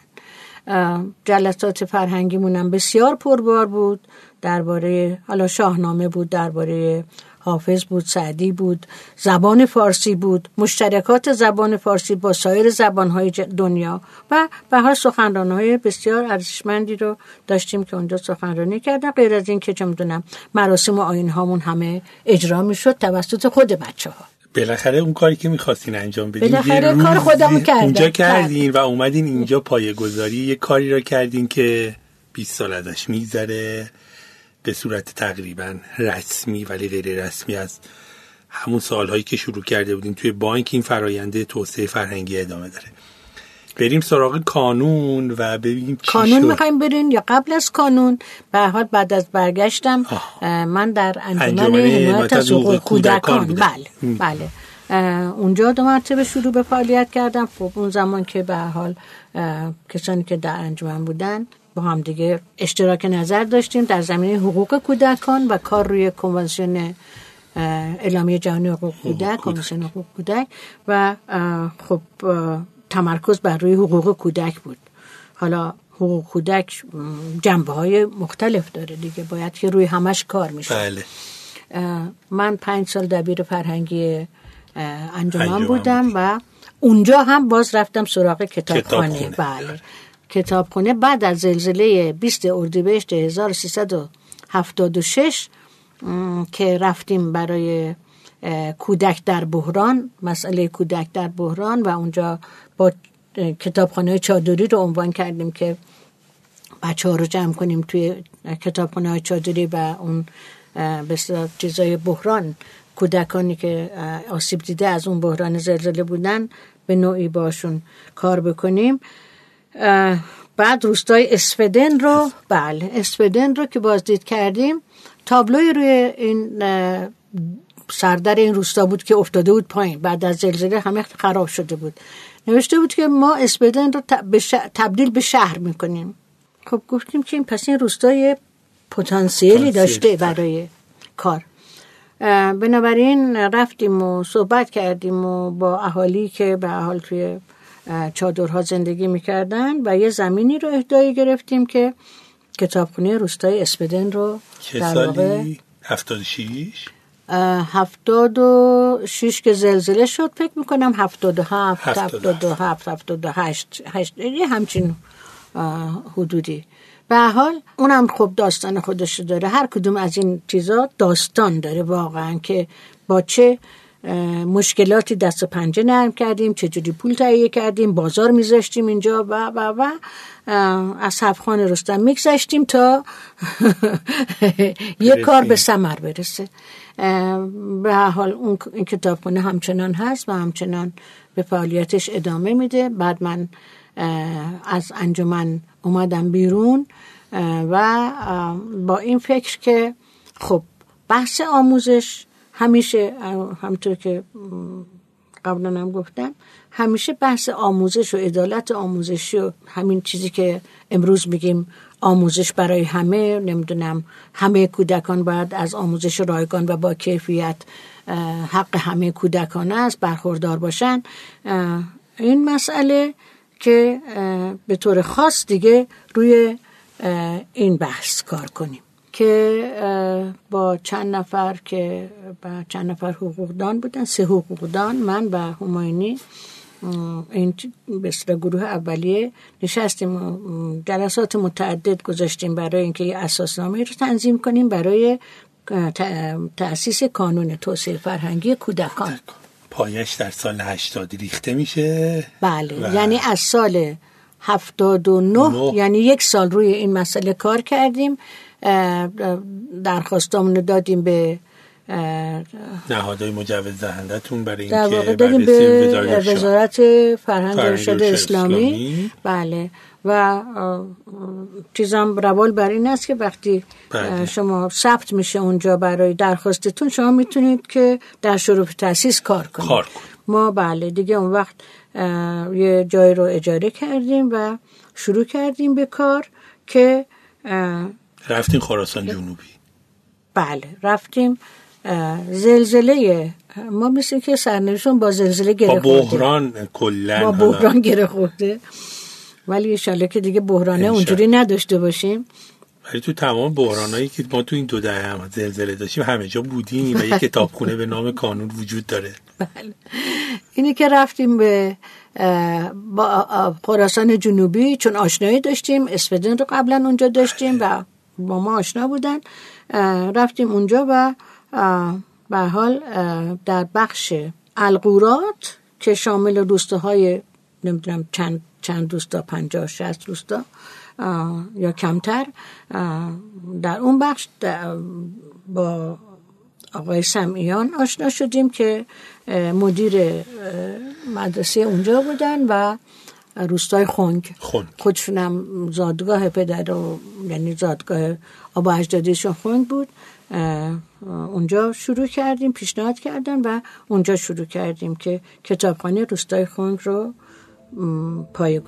جلسات فرهنگیمون هم بسیار پربار بود. درباره حالا شاهنامه بود درباره حافظ بود سعدی بود زبان فارسی بود مشترکات زبان فارسی با سایر زبانهای دنیا و به هر سخنرانهای بسیار ارزشمندی رو داشتیم که اونجا سخنرانی کردن. غیر از این که چه می‌دونم مراسم و آین هامون همه اجرا می‌شد توسط خود بچه ها بالاخره اون کاری که می‌خواستین انجام بدین بالاخره کار خودمون کردن. اونجا کردین و اومدین اینجا پایه گذاری یه کاری را کردین که 20 سال ازش میگذره. به صورت تقریبا رسمی ولی غیر رسمی از همون سالهایی که شروع کرده بودیم توی بانک این فراینده توسعه فرهنگی ادامه داره. بریم سراغ کانون و ببینیم چی کانون می‌خوایم برین یا قبل از کانون؟ به حال بعد از برگشتم من در انجمن حمایت از حقوق کودکان بله بله. اونجا دو مرتبه شروع به فعالیت کردم. خب اون زمان که به حال کسانی که در انجمن بودن با هم دیگه اشتراک نظر داشتیم در زمینه حقوق کودکان و کار روی کنوانسیون اعلامیه جهانی حقوق کودک کنوانسیون حقوق کودک و خب تمرکز بر روی حقوق کودک بود. حالا حقوق کودک جنبه های مختلف داره دیگه باید که روی همش کار میشه. بله. من پنج سال دبیر فرهنگی انجمن بودم و اونجا هم باز رفتم سراغ کتابخانه. کتابخونه. بله. کتابخونه بعد از زلزله 20 اردیبهشت 1376 م، که رفتیم برای کودک در بحران مسئله کودک در بحران و اونجا با کتابخانه چادری رو عنوان کردیم که بچه ها رو جمع کنیم توی کتابخانه چادری و اون به چیزای بحران. کودکانی که آسیب دیده از اون بحران زلزله بودن به نوعی باشون کار بکنیم. بعد روستای اسفدن رو بله اسفدن رو که بازدید کردیم. تابلوی روی این سردر این روستا بود که افتاده بود پایین. بعد از زلزله همه خراب شده بود. نوشته بود که ما اسپدن رو تبدیل به شهر می‌کنیم. خب گفتیم که این پس این روستای پتانسیلی پتانسیل. داشته. برای کار. بنابراین رفتیم و صحبت کردیم و با اهالی که به حال توی چادرها زندگی می‌کردن و یه زمینی رو اهدایی گرفتیم که کتابخونه روستای اسپدن رو چه در واقع سالی 76 اه، هفتاد و شیش که زلزله شد فکر می‌کنم هفتاد و هفت هفتاد و هفتاد هفت هفتاد و هشت هشت- یه همچین حدودی. به حال اونم خب داستان خودش داره. هر کدوم از این چیزا داستان داره واقعا که با چه مشکلاتی دست و پنجه نرم کردیم چجوری پول تهیه کردیم بازار میذاشتیم اینجا و و و از حفخان رستم میگذشتیم تا یه کار به ثمر برسه. به حال اون کتابخونه همچنان هست و همچنان به فعالیتش ادامه میده. بعد من از انجمن اومدم بیرون و با این فکر که خب بحث آموزش همیشه همطور که قبلا هم گفتم همیشه بحث آموزش و عدالت آموزشی و همین چیزی که امروز میگیم آموزش برای همه نمی‌دونم همه کودکان باید از آموزش رایگان و با کیفیت حق همه کودکان است برخوردار باشن. این مسئله که به طور خاص دیگه روی این بحث کار کنیم. که با چند نفر که با چند نفر حقوقدان بودن سه حقوقدان من و هماینی این به گروه اولیه نشستیم جلسات متعدد گذاشتیم برای اینکه یه اساسنامه رو تنظیم کنیم برای تأسیس کانون توسعه فرهنگی کودکان. پایش در سال 80 ریخته میشه. بله و یعنی از سال هفتاد و نه نه. یعنی یک سال روی این مسئله کار کردیم. درخواستامون رو دادیم به نهادهای مجوز دهندتون برای در واقع اینکه دادیم به وزارت فرهنگ ارشاد اسلامی اسلامی. بله و چیزم روال بر این است که وقتی بله. شما ثبت میشه اونجا برای درخواستتون شما می‌تونید که در شروع تاسیس کار کنید کار کنید. ما بله دیگه اون وقت یه جای رو اجاره کردیم و شروع کردیم به کار که اه، رفتین خراسان جنوبی؟ بله رفتیم زلزله ما مثل که سرنوشتمون با زلزله با گره خورده. بحران کلا با بحران گره خورده. ولی انشالله که دیگه بحرانه. اونجوری نداشته باشیم. ولی تو تمام بحرانایی که ما تو این دو دهه هم زلزله داشتیم همه جا بودیم و یه کتابخونه به نام کانون وجود داره. بله. اینی که رفتیم به با خراسان جنوبی چون آشنایی داشتیم اسفدن رو قبلا اونجا داشتیم و با ما آشنا بودن رفتیم اونجا و به حال در بخش القورات که شامل روستاهای نمی‌دونم چند چند روستا پنجاه شست روستا اه، یا کمتر در اون بخش با آقای سمعیان آشنا شدیم که مدیر مدرسه اونجا بودن و روستای خنگ خنگ. خودشونم زادگاه پدر و یعنی زادگاه آبا اجدادیشون خنگ بود. اونجا شروع کردیم پیشنهاد کردن و اونجا شروع کردیم که کتابخانه روستای خنگ رو م، پایه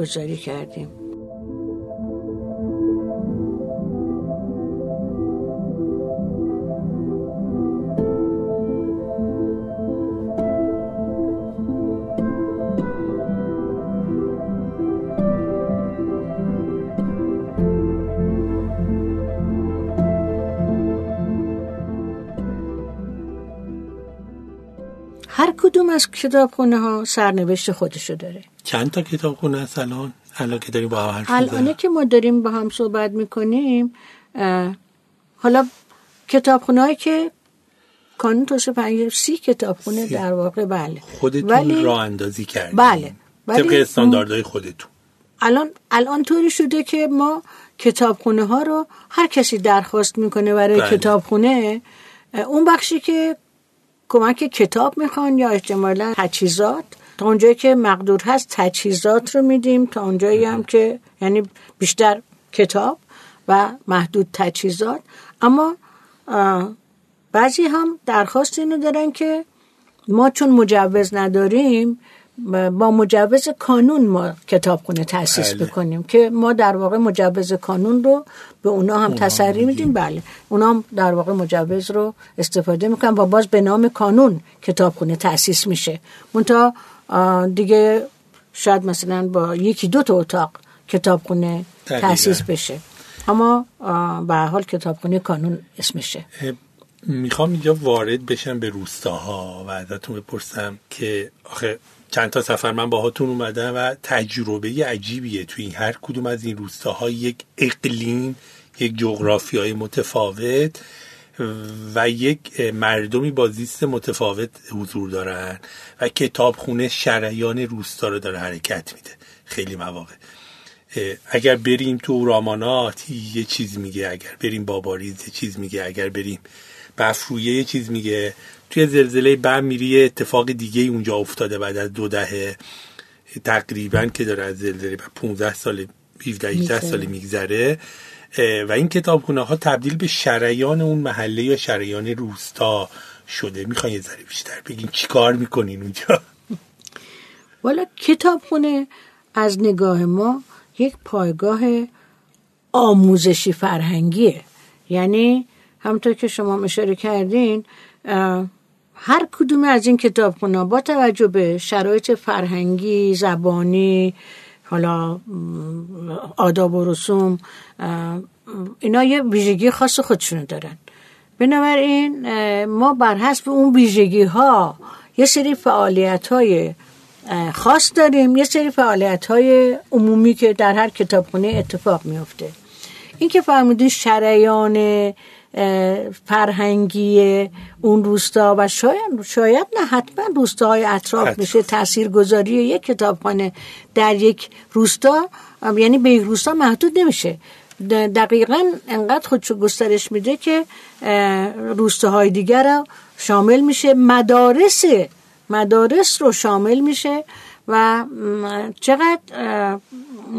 کردیم کدوم از کتابخونه ها سرنوشت خودشو داره. چند تا کتابخونه هست الان؟ الان که داریم با هم حرف الان که ما داریم با هم صحبت می‌کنیم حالا کتابخونه هایی که کانون توسعه فرهنگی سی کتابخونه سی. در واقع بله. خودتون ولی... راه اندازی کردیم بله. ولی طبق استانداردهای خودتون. الان الان طوری شده که ما کتابخونه ها رو هر کسی درخواست می‌کنه برای بله. کتابخونه اون بخشی که کمک کتاب می‌خوان یا احتمالا تجهیزات؟ تا اونجایی که مقدور هست تجهیزات رو میدیم تا اونجایی هم که یعنی بیشتر کتاب و محدود تجهیزات. اما بعضی هم درخواست اینو دارن که ما چون مجوز نداریم با مجوز کانون ما کتابخونه تاسیس بله. بکنیم که ما در واقع مجوز کانون رو به اونا هم تسری میدیم. بله. اونا هم در واقع مجوز رو استفاده می‌کنن و باز به نام کانون کتابخونه تاسیس میشه. منتها دیگه شاید مثلا با یکی دو تا اتاق کتابخونه تاسیس بشه. اما به حال کتابخونه کانون اسمشه. می‌خوام اینجا وارد بشم به روستاها و ازتون بپرسم که آخه چند تا سفر من باهاتون اومدم و تجربه عجیبیه توی این هر کدوم از این روستاها یک اقلیم یک جغرافیای متفاوت و یک مردمی با زیست متفاوت حضور دارن و کتابخونه شریان روستا رو داره حرکت میده. خیلی مواقع. اگر بریم تو رامانات یه چیز میگه اگر بریم باباریز یه چیز میگه اگر بریم بفرویه یه چیز میگه. توی زلزله بم میری یه اتفاق دیگه اونجا افتاده بعد از دو دهه تقریبا که داره از زلزله 15 سال 17 18 سال میگذره. و این کتابخونه ها تبدیل به شریان اون محله یا شریان روستا شده. می‌خوان یه ذره بیشتر بگین چی کار می‌کنین اونجا؟ والا کتابخونه از نگاه ما یک پایگاه آموزشی فرهنگیه. یعنی همطور که شما اشاره کردین هر کدوم از این کتابخونه با توجه به شرایط فرهنگی زبانی حالا آداب و رسوم اینا یه ویژگی خاص خودشونو دارن. بنابراین ما بر حسب اون ویژگی ها یه سری فعالیت های خاص داریم یه سری فعالیت های عمومی که در هر کتابخونه اتفاق میفته این که فرمودین شریان فرهنگی اون روستا و شاید شاید نه حتما روستاهای اطراف میشه تاثیرگذاری یک کتابخانه در یک روستا یعنی به یک روستا محدود نمیشه. دقیقا انقدر خودشو گسترش میده که روستاهای دیگر رو شامل میشه مدارس مدارس رو شامل میشه و چقدر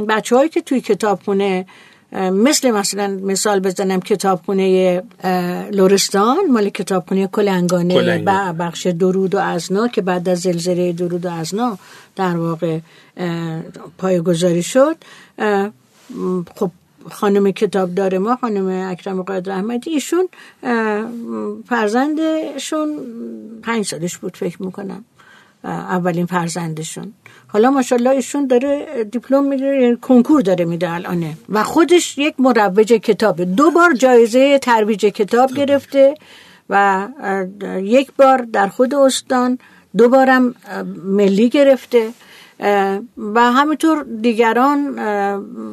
بچه هایی که توی کتابخونه مثل مثلا مثال بزنم کتابخونه لورستان مال کتابخونه کلنگانه بخش درود و ازنا که بعد از زلزله درود و ازنا در واقع پایگذاری شد. خب خانم کتابدار ما خانم اکرم قادر احمدی ایشون فرزندشون پنج سالش بود فکر می‌کنم. اولین فرزندشون. حالا ماشاءالله ایشون داره دیپلم میده یعنی کنکور داره میده الانه. و خودش یک مروج کتاب دو بار جایزه ترویج کتاب گرفته و یک بار در خود استان دو بارم ملی گرفته. و همینطور دیگران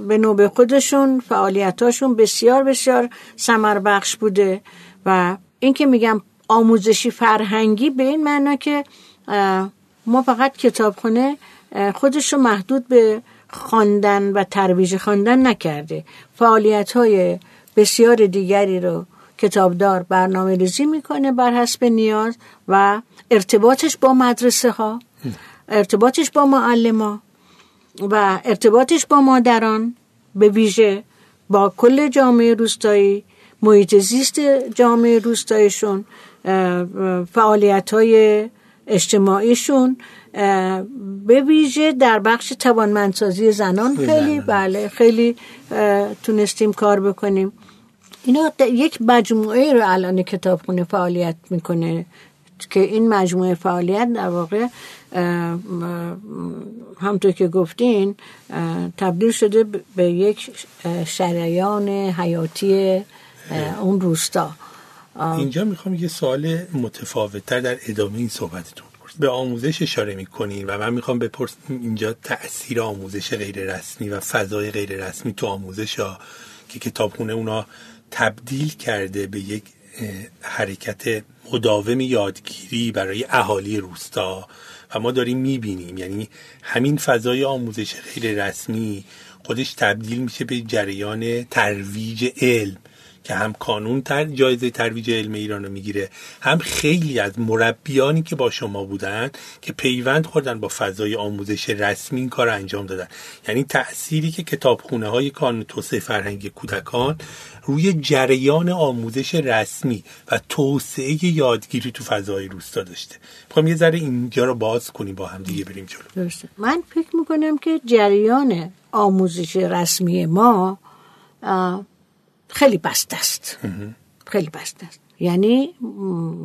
به نوبه خودشون فعالیتاشون بسیار بسیار سمر بخش بوده. و این که میگم آموزشی فرهنگی به این معنا که ما فقط کتابخونه خودش رو محدود به خواندن و ترویج خواندن نکرده. فعالیت های بسیار دیگری رو کتابدار برنامه ریزی می‌کنه بر حسب نیاز و ارتباطش با مدرسه ها ارتباطش با معلم و ارتباطش با مادران به ویژه با کل جامعه روستایی محیط زیست جامعه روستایشون فعالیت های اجتماعیشون به ویژه در بخش توانمندسازی زنان خیلی بله خیلی تونستیم کار بکنیم. اینا یک مجموعه رو الان کتابخونه فعالیت می‌کنه که این مجموعه فعالیت در واقع همطور که گفتین تبدیل شده به یک شریان حیاتی اون روستا. اینجا می‌خوام یه سوال متفاوتتر در ادامه این صحبتتون به آموزش اشاره می‌کنین و من می‌خوام بپرسم اینجا تاثیر آموزش غیر رسمی و فضای غیر رسمی تو آموزش ها که کتابخونه اونا تبدیل کرده به یک حرکت مداوم یادگیری برای اهالی روستا و ما داریم می‌بینیم. یعنی همین فضای آموزش غیر رسمی خودش تبدیل میشه به جریان ترویج علم. که هم کانون تر جایزه ترویج علم ایران رو می‌گیره. هم خیلی از مربیانی که با شما بودن که پیوند خوردن با فضای آموزش رسمی این کار انجام دادن. یعنی تأثیری که کتابخونه های کانون توسعه فرهنگی کودکان روی جریان آموزش رسمی و توسعه یادگیری تو فضای روستا داشته. می‌خوام یه ذره اینجا رو باز کنیم با هم دیگه بریم جلو. من فکر می‌کنم که جریان آموزش رسمی ما خیلی بسته است. خیلی بسته است. یعنی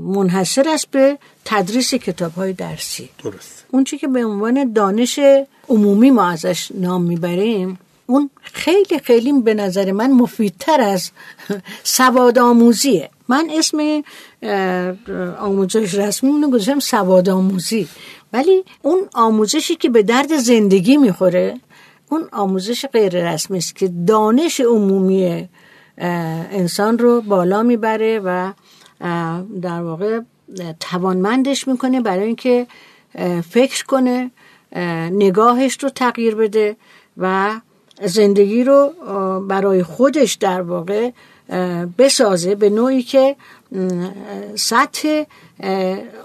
منحصر است به تدریس کتاب های درسی. درست. اون چی که به عنوان دانش عمومی ما ازش نام می‌بریم اون خیلی خیلی به نظر من مفیدتر از سواد آموزیه. من اسم آموزش رسمی اونو گذاشتم سواد آموزی. ولی اون آموزشی که به درد زندگی می‌خوره اون آموزش غیر رسمی است که دانش عمومی انسان رو بالا می‌بره و در واقع توانمندش می‌کنه برای اینکه فکر کنه نگاهش رو تغییر بده و زندگی رو برای خودش در واقع بسازه به نوعی که سطح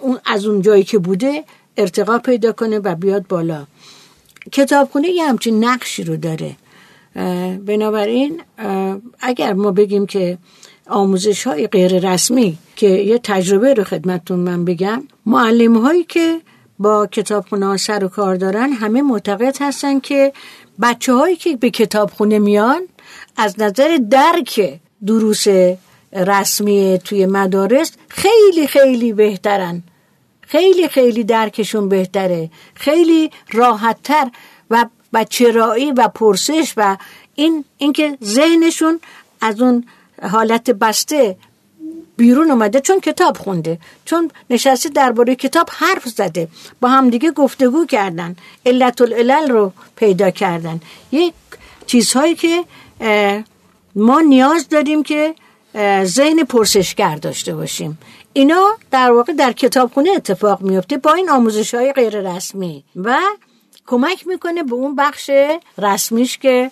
اون از اون جایی که بوده ارتقا پیدا کنه و بیاد بالا. کتابخونه یه همچین نقشی رو داره. بنابراین اگر ما بگیم که آموزش های غیر رسمی که یه تجربه رو خدمتتون من بگم معلم هایی که با کتابخونه سر و کار دارن همه معتقد هستن که بچه هایی که به کتابخونه میان از نظر درک دروس رسمی توی مدارس خیلی خیلی بهترن. خیلی خیلی درکشون بهتره. خیلی راحتتر و و چرایی و پرسش و این اینکه ذهنشون از اون حالت بسته بیرون اومده چون کتاب خونده چون نشسته درباره کتاب حرف زده با همدیگه گفتگو کردن علت العلل رو پیدا کردن. یک چیزهایی که ما نیاز داریم که ذهن پرسشگر داشته باشیم. اینا در واقع در کتابخونه اتفاق میفته با این آموزش های غیر رسمی و کمک می‌کنه به اون بخش رسمیش که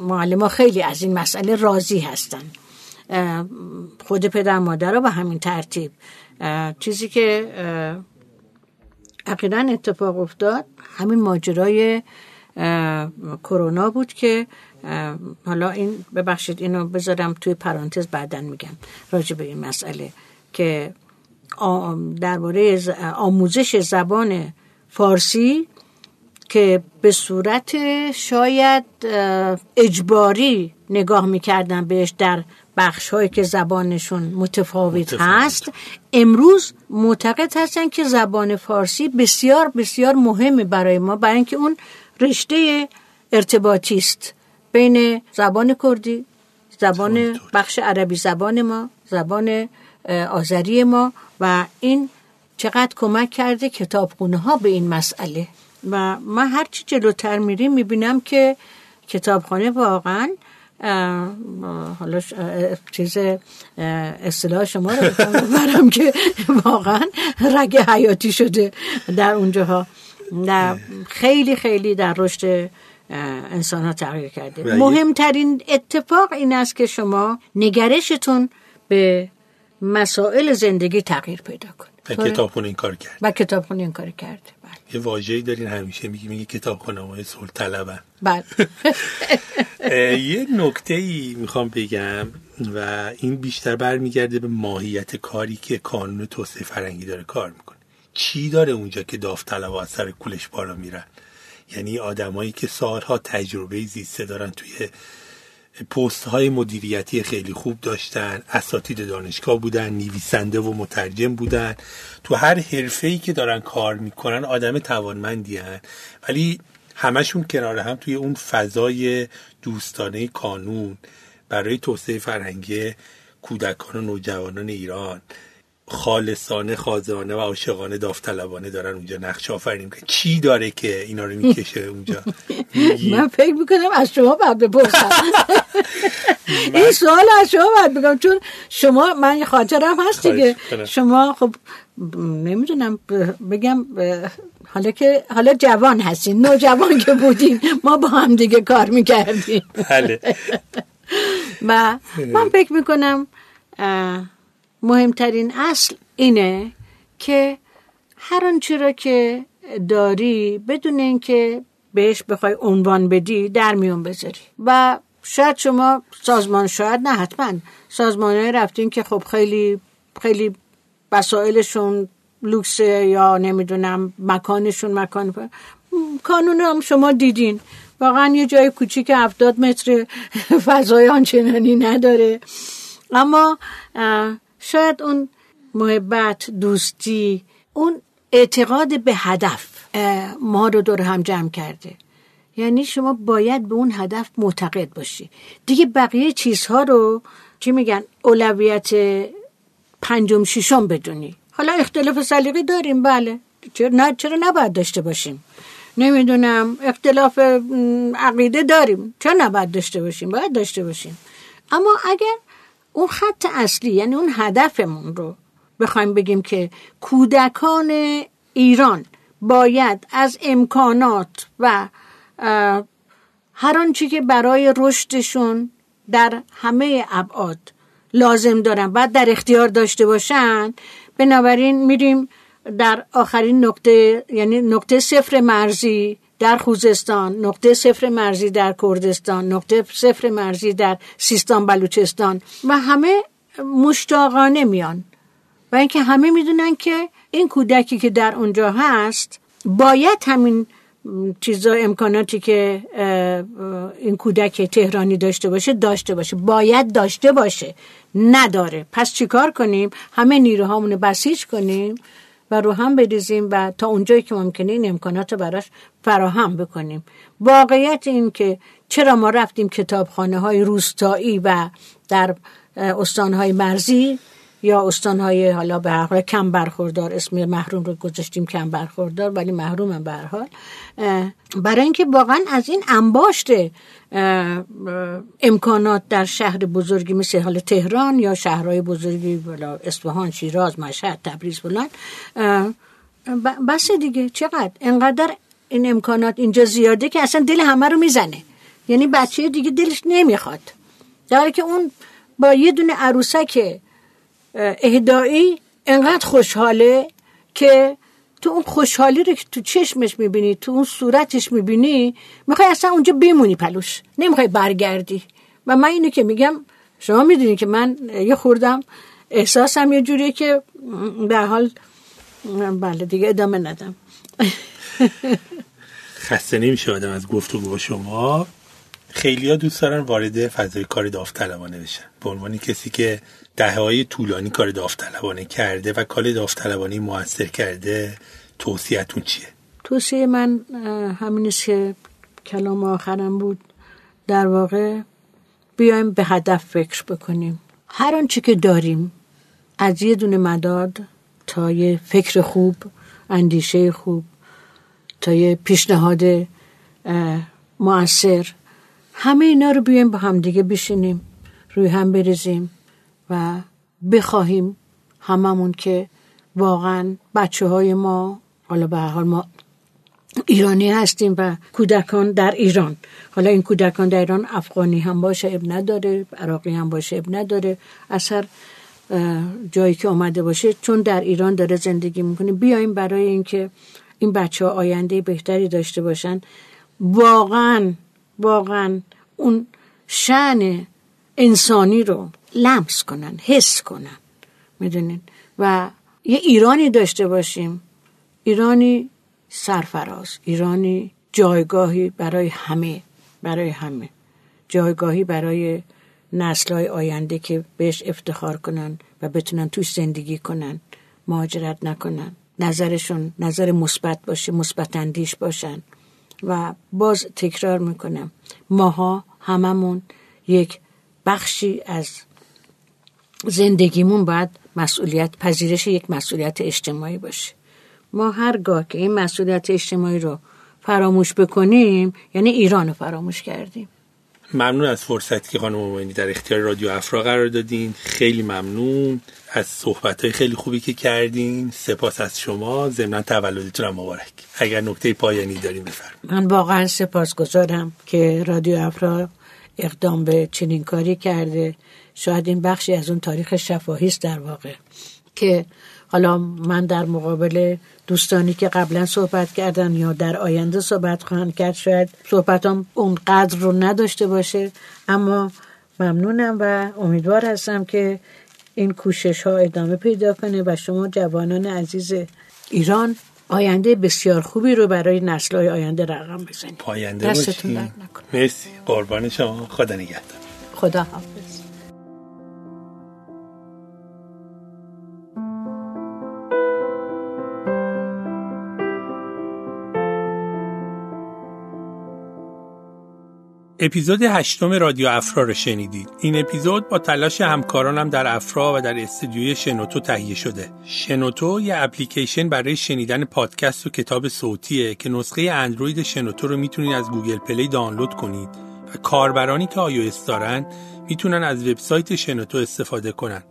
معلم خیلی از این مسئله راضی هستن. خود پدر مادر رو به همین ترتیب. چیزی که عقیدن اتفاق افتاد همین ماجرای کرونا بود که حالا این ببخشید اینو بذارم توی پرانتز بعدا میگم راجع به این مسئله که درباره آموزش زبان فارسی که به صورت شاید اجباری نگاه می‌کردن بهش در بخش هایی که زبانشون متفاوت, هست. امروز معتقد هستن که زبان فارسی بسیار بسیار مهمه برای ما برای اینکه اون رشته ارتباطی است بین زبان کردی زبان بخش عربی زبان ما زبان آذری ما و این چقدر کمک کرده کتابخونه ها به این مسئله؟ و من هرچی جلوتر میریم می‌بینم که کتابخانه واقعا حالا چیز اصطلاح شما رو برم که واقعا رگ حیاتی شده در اونجاها. در خیلی خیلی در رشد انسان ها تغییر کرده. مهمترین اتفاق این است که شما نگرشتون به مسائل زندگی تغییر پیدا کنه. و کتابخونه این کار کرد. و کتابخونه این کار کرده بله. یه واژه‌ای دارین همیشه میگی میگه کتابخونه های صلح طلبن بله یه نکته ای می‌خوام بگم و این بیشتر برمیگرده به ماهیت کاری که کانون توسعه فرنگی داره کار می‌کنه. چی داره اونجا که داوطلب از سر کولش بالا میرن؟ یعنی آدمایی که سالها تجربه زیسته دارن توی پست های مدیریتی خیلی خوب داشتن اساتید دانشگاه بودن نویسنده و مترجم بودن تو هر حرفه که دارن کار می‌کنن آدم توانمندی هن. ولی همشون کنار هم توی اون فضای دوستانه کانون برای توسعه فرهنگی کودکان و نوجوانان ایران خالصانه خازانه و عاشقانه داوطلبانه دارن اونجا نقش آفرینی که چی داره که اینا رو می‌کشه اونجا؟ من فکر می‌کنم از شما باید بپرسم. این سوال از شما باید بگم چون شما من خاطرم هست دیگه. شما خب نمی‌دونم بگم حالا که حالا جوان هستین نوجوان که بودین ما با هم دیگه کار می‌کردیم. بله. و من فکر می‌کنم مهمترین اصل اینه که هر آنچه را که داری بدون اینکه بهش بخوای عنوان بدی در میون بذاری. و شاید شما سازمان شاید نه حتما. سازمان رفتین که خب خیلی خیلی وسایلشون لوکسه یا نمی‌دونم مکانشون مکان کانون هم شما دیدین. واقعا یه جای کوچیک هفتاد متر فضای آنچنانی نداره. اما شاید اون محبت دوستی اون اعتقاد به هدف ما رو دور هم جمع کرده. یعنی شما باید به اون هدف معتقد باشی. دیگه بقیه چیزها رو چی میگن؟ اولویت پنجم ششم بدونی. حالا اختلاف سلیقه داریم بله. چرا نه چرا نباید داشته باشیم؟ نمی‌دونم. اختلاف عقیده داریم. چرا نباید داشته باشیم؟ باید داشته باشیم. اما اگر اون خط اصلی یعنی اون هدفمون رو بخوایم بگیم که کودکان ایران باید از امکانات و هر آنچه که برای رشدشون در همه ابعاد لازم دارن باید در اختیار داشته باشن بنابراین میریم در آخرین نقطه یعنی نقطه صفر مرزی در خوزستان نقطه صفر مرزی در کردستان نقطه صفر مرزی در سیستان بلوچستان و همه مشتاقانه میان. و اینکه همه می‌دونن که این کودکی که در اونجا هست باید همین چیزا امکاناتی که این کودک تهرانی داشته باشه داشته باشه. باید داشته باشه. نداره. پس چیکار کنیم؟ همه نیروهامون بسیج کنیم. و رو هم بریزیم و تا اونجایی که ممکنه این امکانات رو براش فراهم بکنیم. واقعیت این که چرا ما رفتیم کتابخانه های روستایی و در استانهای مرزی؟ یا استانهای حالا به هر کم برخوردار اسم محروم رو گذاشتیم کم برخوردار ولی محروم به حال. برای اینکه واقعا از این انباشت امکانات در شهر بزرگی مثل حال تهران یا شهرهای بزرگی اصفهان شیراز مشهد تبریز بلند بس دیگه. چقدر؟ انقدر این امکانات اینجا زیاده که اصلا دل همه رو می‌زنه. یعنی بچه دیگه دلش نمی‌خواد. در که اون با یه دونه عروسک اهدایی انقدر خوشحاله که تو اون خوشحالی رو که تو چشمش می‌بینی تو اون صورتش می‌بینی می‌خوای اصلا اونجا بمونی پلوش. نمی‌خوای برگردی. و من اینو که میگم شما می‌دونی که من یه خوردم احساسم یه جوریه که به حال بله دیگه ادامه ندم. خسته نمیشه آدم از گفتگو شما. خیلی ها دوست دارن وارد فضای کار داوطلبانه بشن. به عنوان کسی که دهه های طولانی کار داوطلبانه کرده و کار داوطلبانه موثر کرده توصیهتون چیه؟ توصیه من همین که کلام آخرم بود. در واقع بیایم به هدف فکر بکنیم. هر آنچه که داریم از یه دونه مداد تا یه فکر خوب اندیشه خوب تا یه پیشنهاد موثر همه اینا رو بیایم با هم دیگه بشینیم روی هم بریزیم. و بخواهیم هممون که واقعا بچه های ما حالا به حال ما ایرانی هستیم و کودکان در ایران. حالا این کودکان در ایران افغانی هم باشه اب نداره عراقی هم باشه اب نداره. اثر جایی که آمده باشه چون در ایران داره زندگی می‌کنه. بیایم برای اینکه این بچه ها آینده بهتری داشته باشن. واقعا واقعا اون شن انسانی رو لمس کنن حس کنن می‌دونین؟ و یه ایرانی داشته باشیم. ایرانی سرفراز ایرانی جایگاهی برای همه برای همه. جایگاهی برای های آینده که بهش افتخار کنن و بتونن توش زندگی کنن مهاجرت نکنن. نظرشون نظر مثبت باشه مثبت اندیش باشن. و باز تکرار می‌کنم ماها هممون یک بخشی از زندگیمون باید مسئولیت پذیرش یک مسئولیت اجتماعی باشه. ما هرگاه که این مسئولیت اجتماعی رو فراموش بکنیم یعنی ایران رو فراموش کردیم. ممنون از فرصتی که خانم مومنی در اختیار رادیو افرا قرار دادین. خیلی ممنون از صحبت های خیلی خوبی که کردین. سپاس از شما. ضمنا تولدتون هم مبارک. اگر نکته پایانی داریم بفرمایید. من واقعا سپاسگزارم که رادیو افرا اقدام به چنین کاری کرده. شاید این بخشی از اون تاریخ شفاهی است در واقع. که حالا من در مقابل دوستانی که قبلا صحبت کردن یا در آینده صحبت خواهند کرد شاید صحبتام اون قدر رو نداشته باشه. اما ممنونم و امیدوار هستم که این کوشش ها ادامه پیدا کنه و شما جوانان عزیز ایران آینده بسیار خوبی رو برای نسل های آینده رقم بزنید. پاینده باشید مرسی. قربان شما. خدا نگهدار. خدا حافظ. اپیزود هشتم رادیو افرا رو شنیدید. این اپیزود با تلاش همکارانم در افرا و در استودیوی شنوتو تهیه شده. شنوتو یه اپلیکیشن برای شنیدن پادکست و کتاب صوتیه که نسخه اندروید شنوتو رو می‌تونید از گوگل پلی دانلود کنید و کاربرانی که آیو دارن می‌تونن از وبسایت شنوتو استفاده کنن.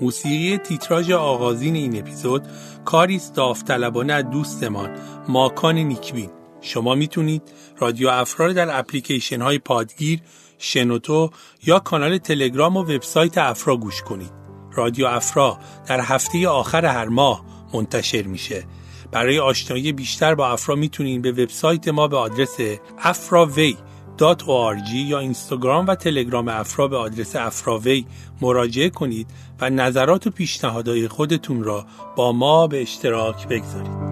موسیقی تیتراژ آغازین این اپیزود کاری است داوطلبانه از دوستمان ماکان نیکبین شما می‌تونید رادیو افرا رو در اپلیکیشن های پادگیر، شنوتو یا کانال تلگرام و وبسایت افرا گوش کنید. رادیو افرا در هفته آخر هر ماه منتشر میشه. برای آشنایی بیشتر با افرا می‌تونید به وبسایت ما به آدرس afraway.org یا اینستاگرام و تلگرام افرا به آدرس افراوی مراجعه کنید و نظرات و پیشنهادهای خودتون را با ما به اشتراک بگذارید.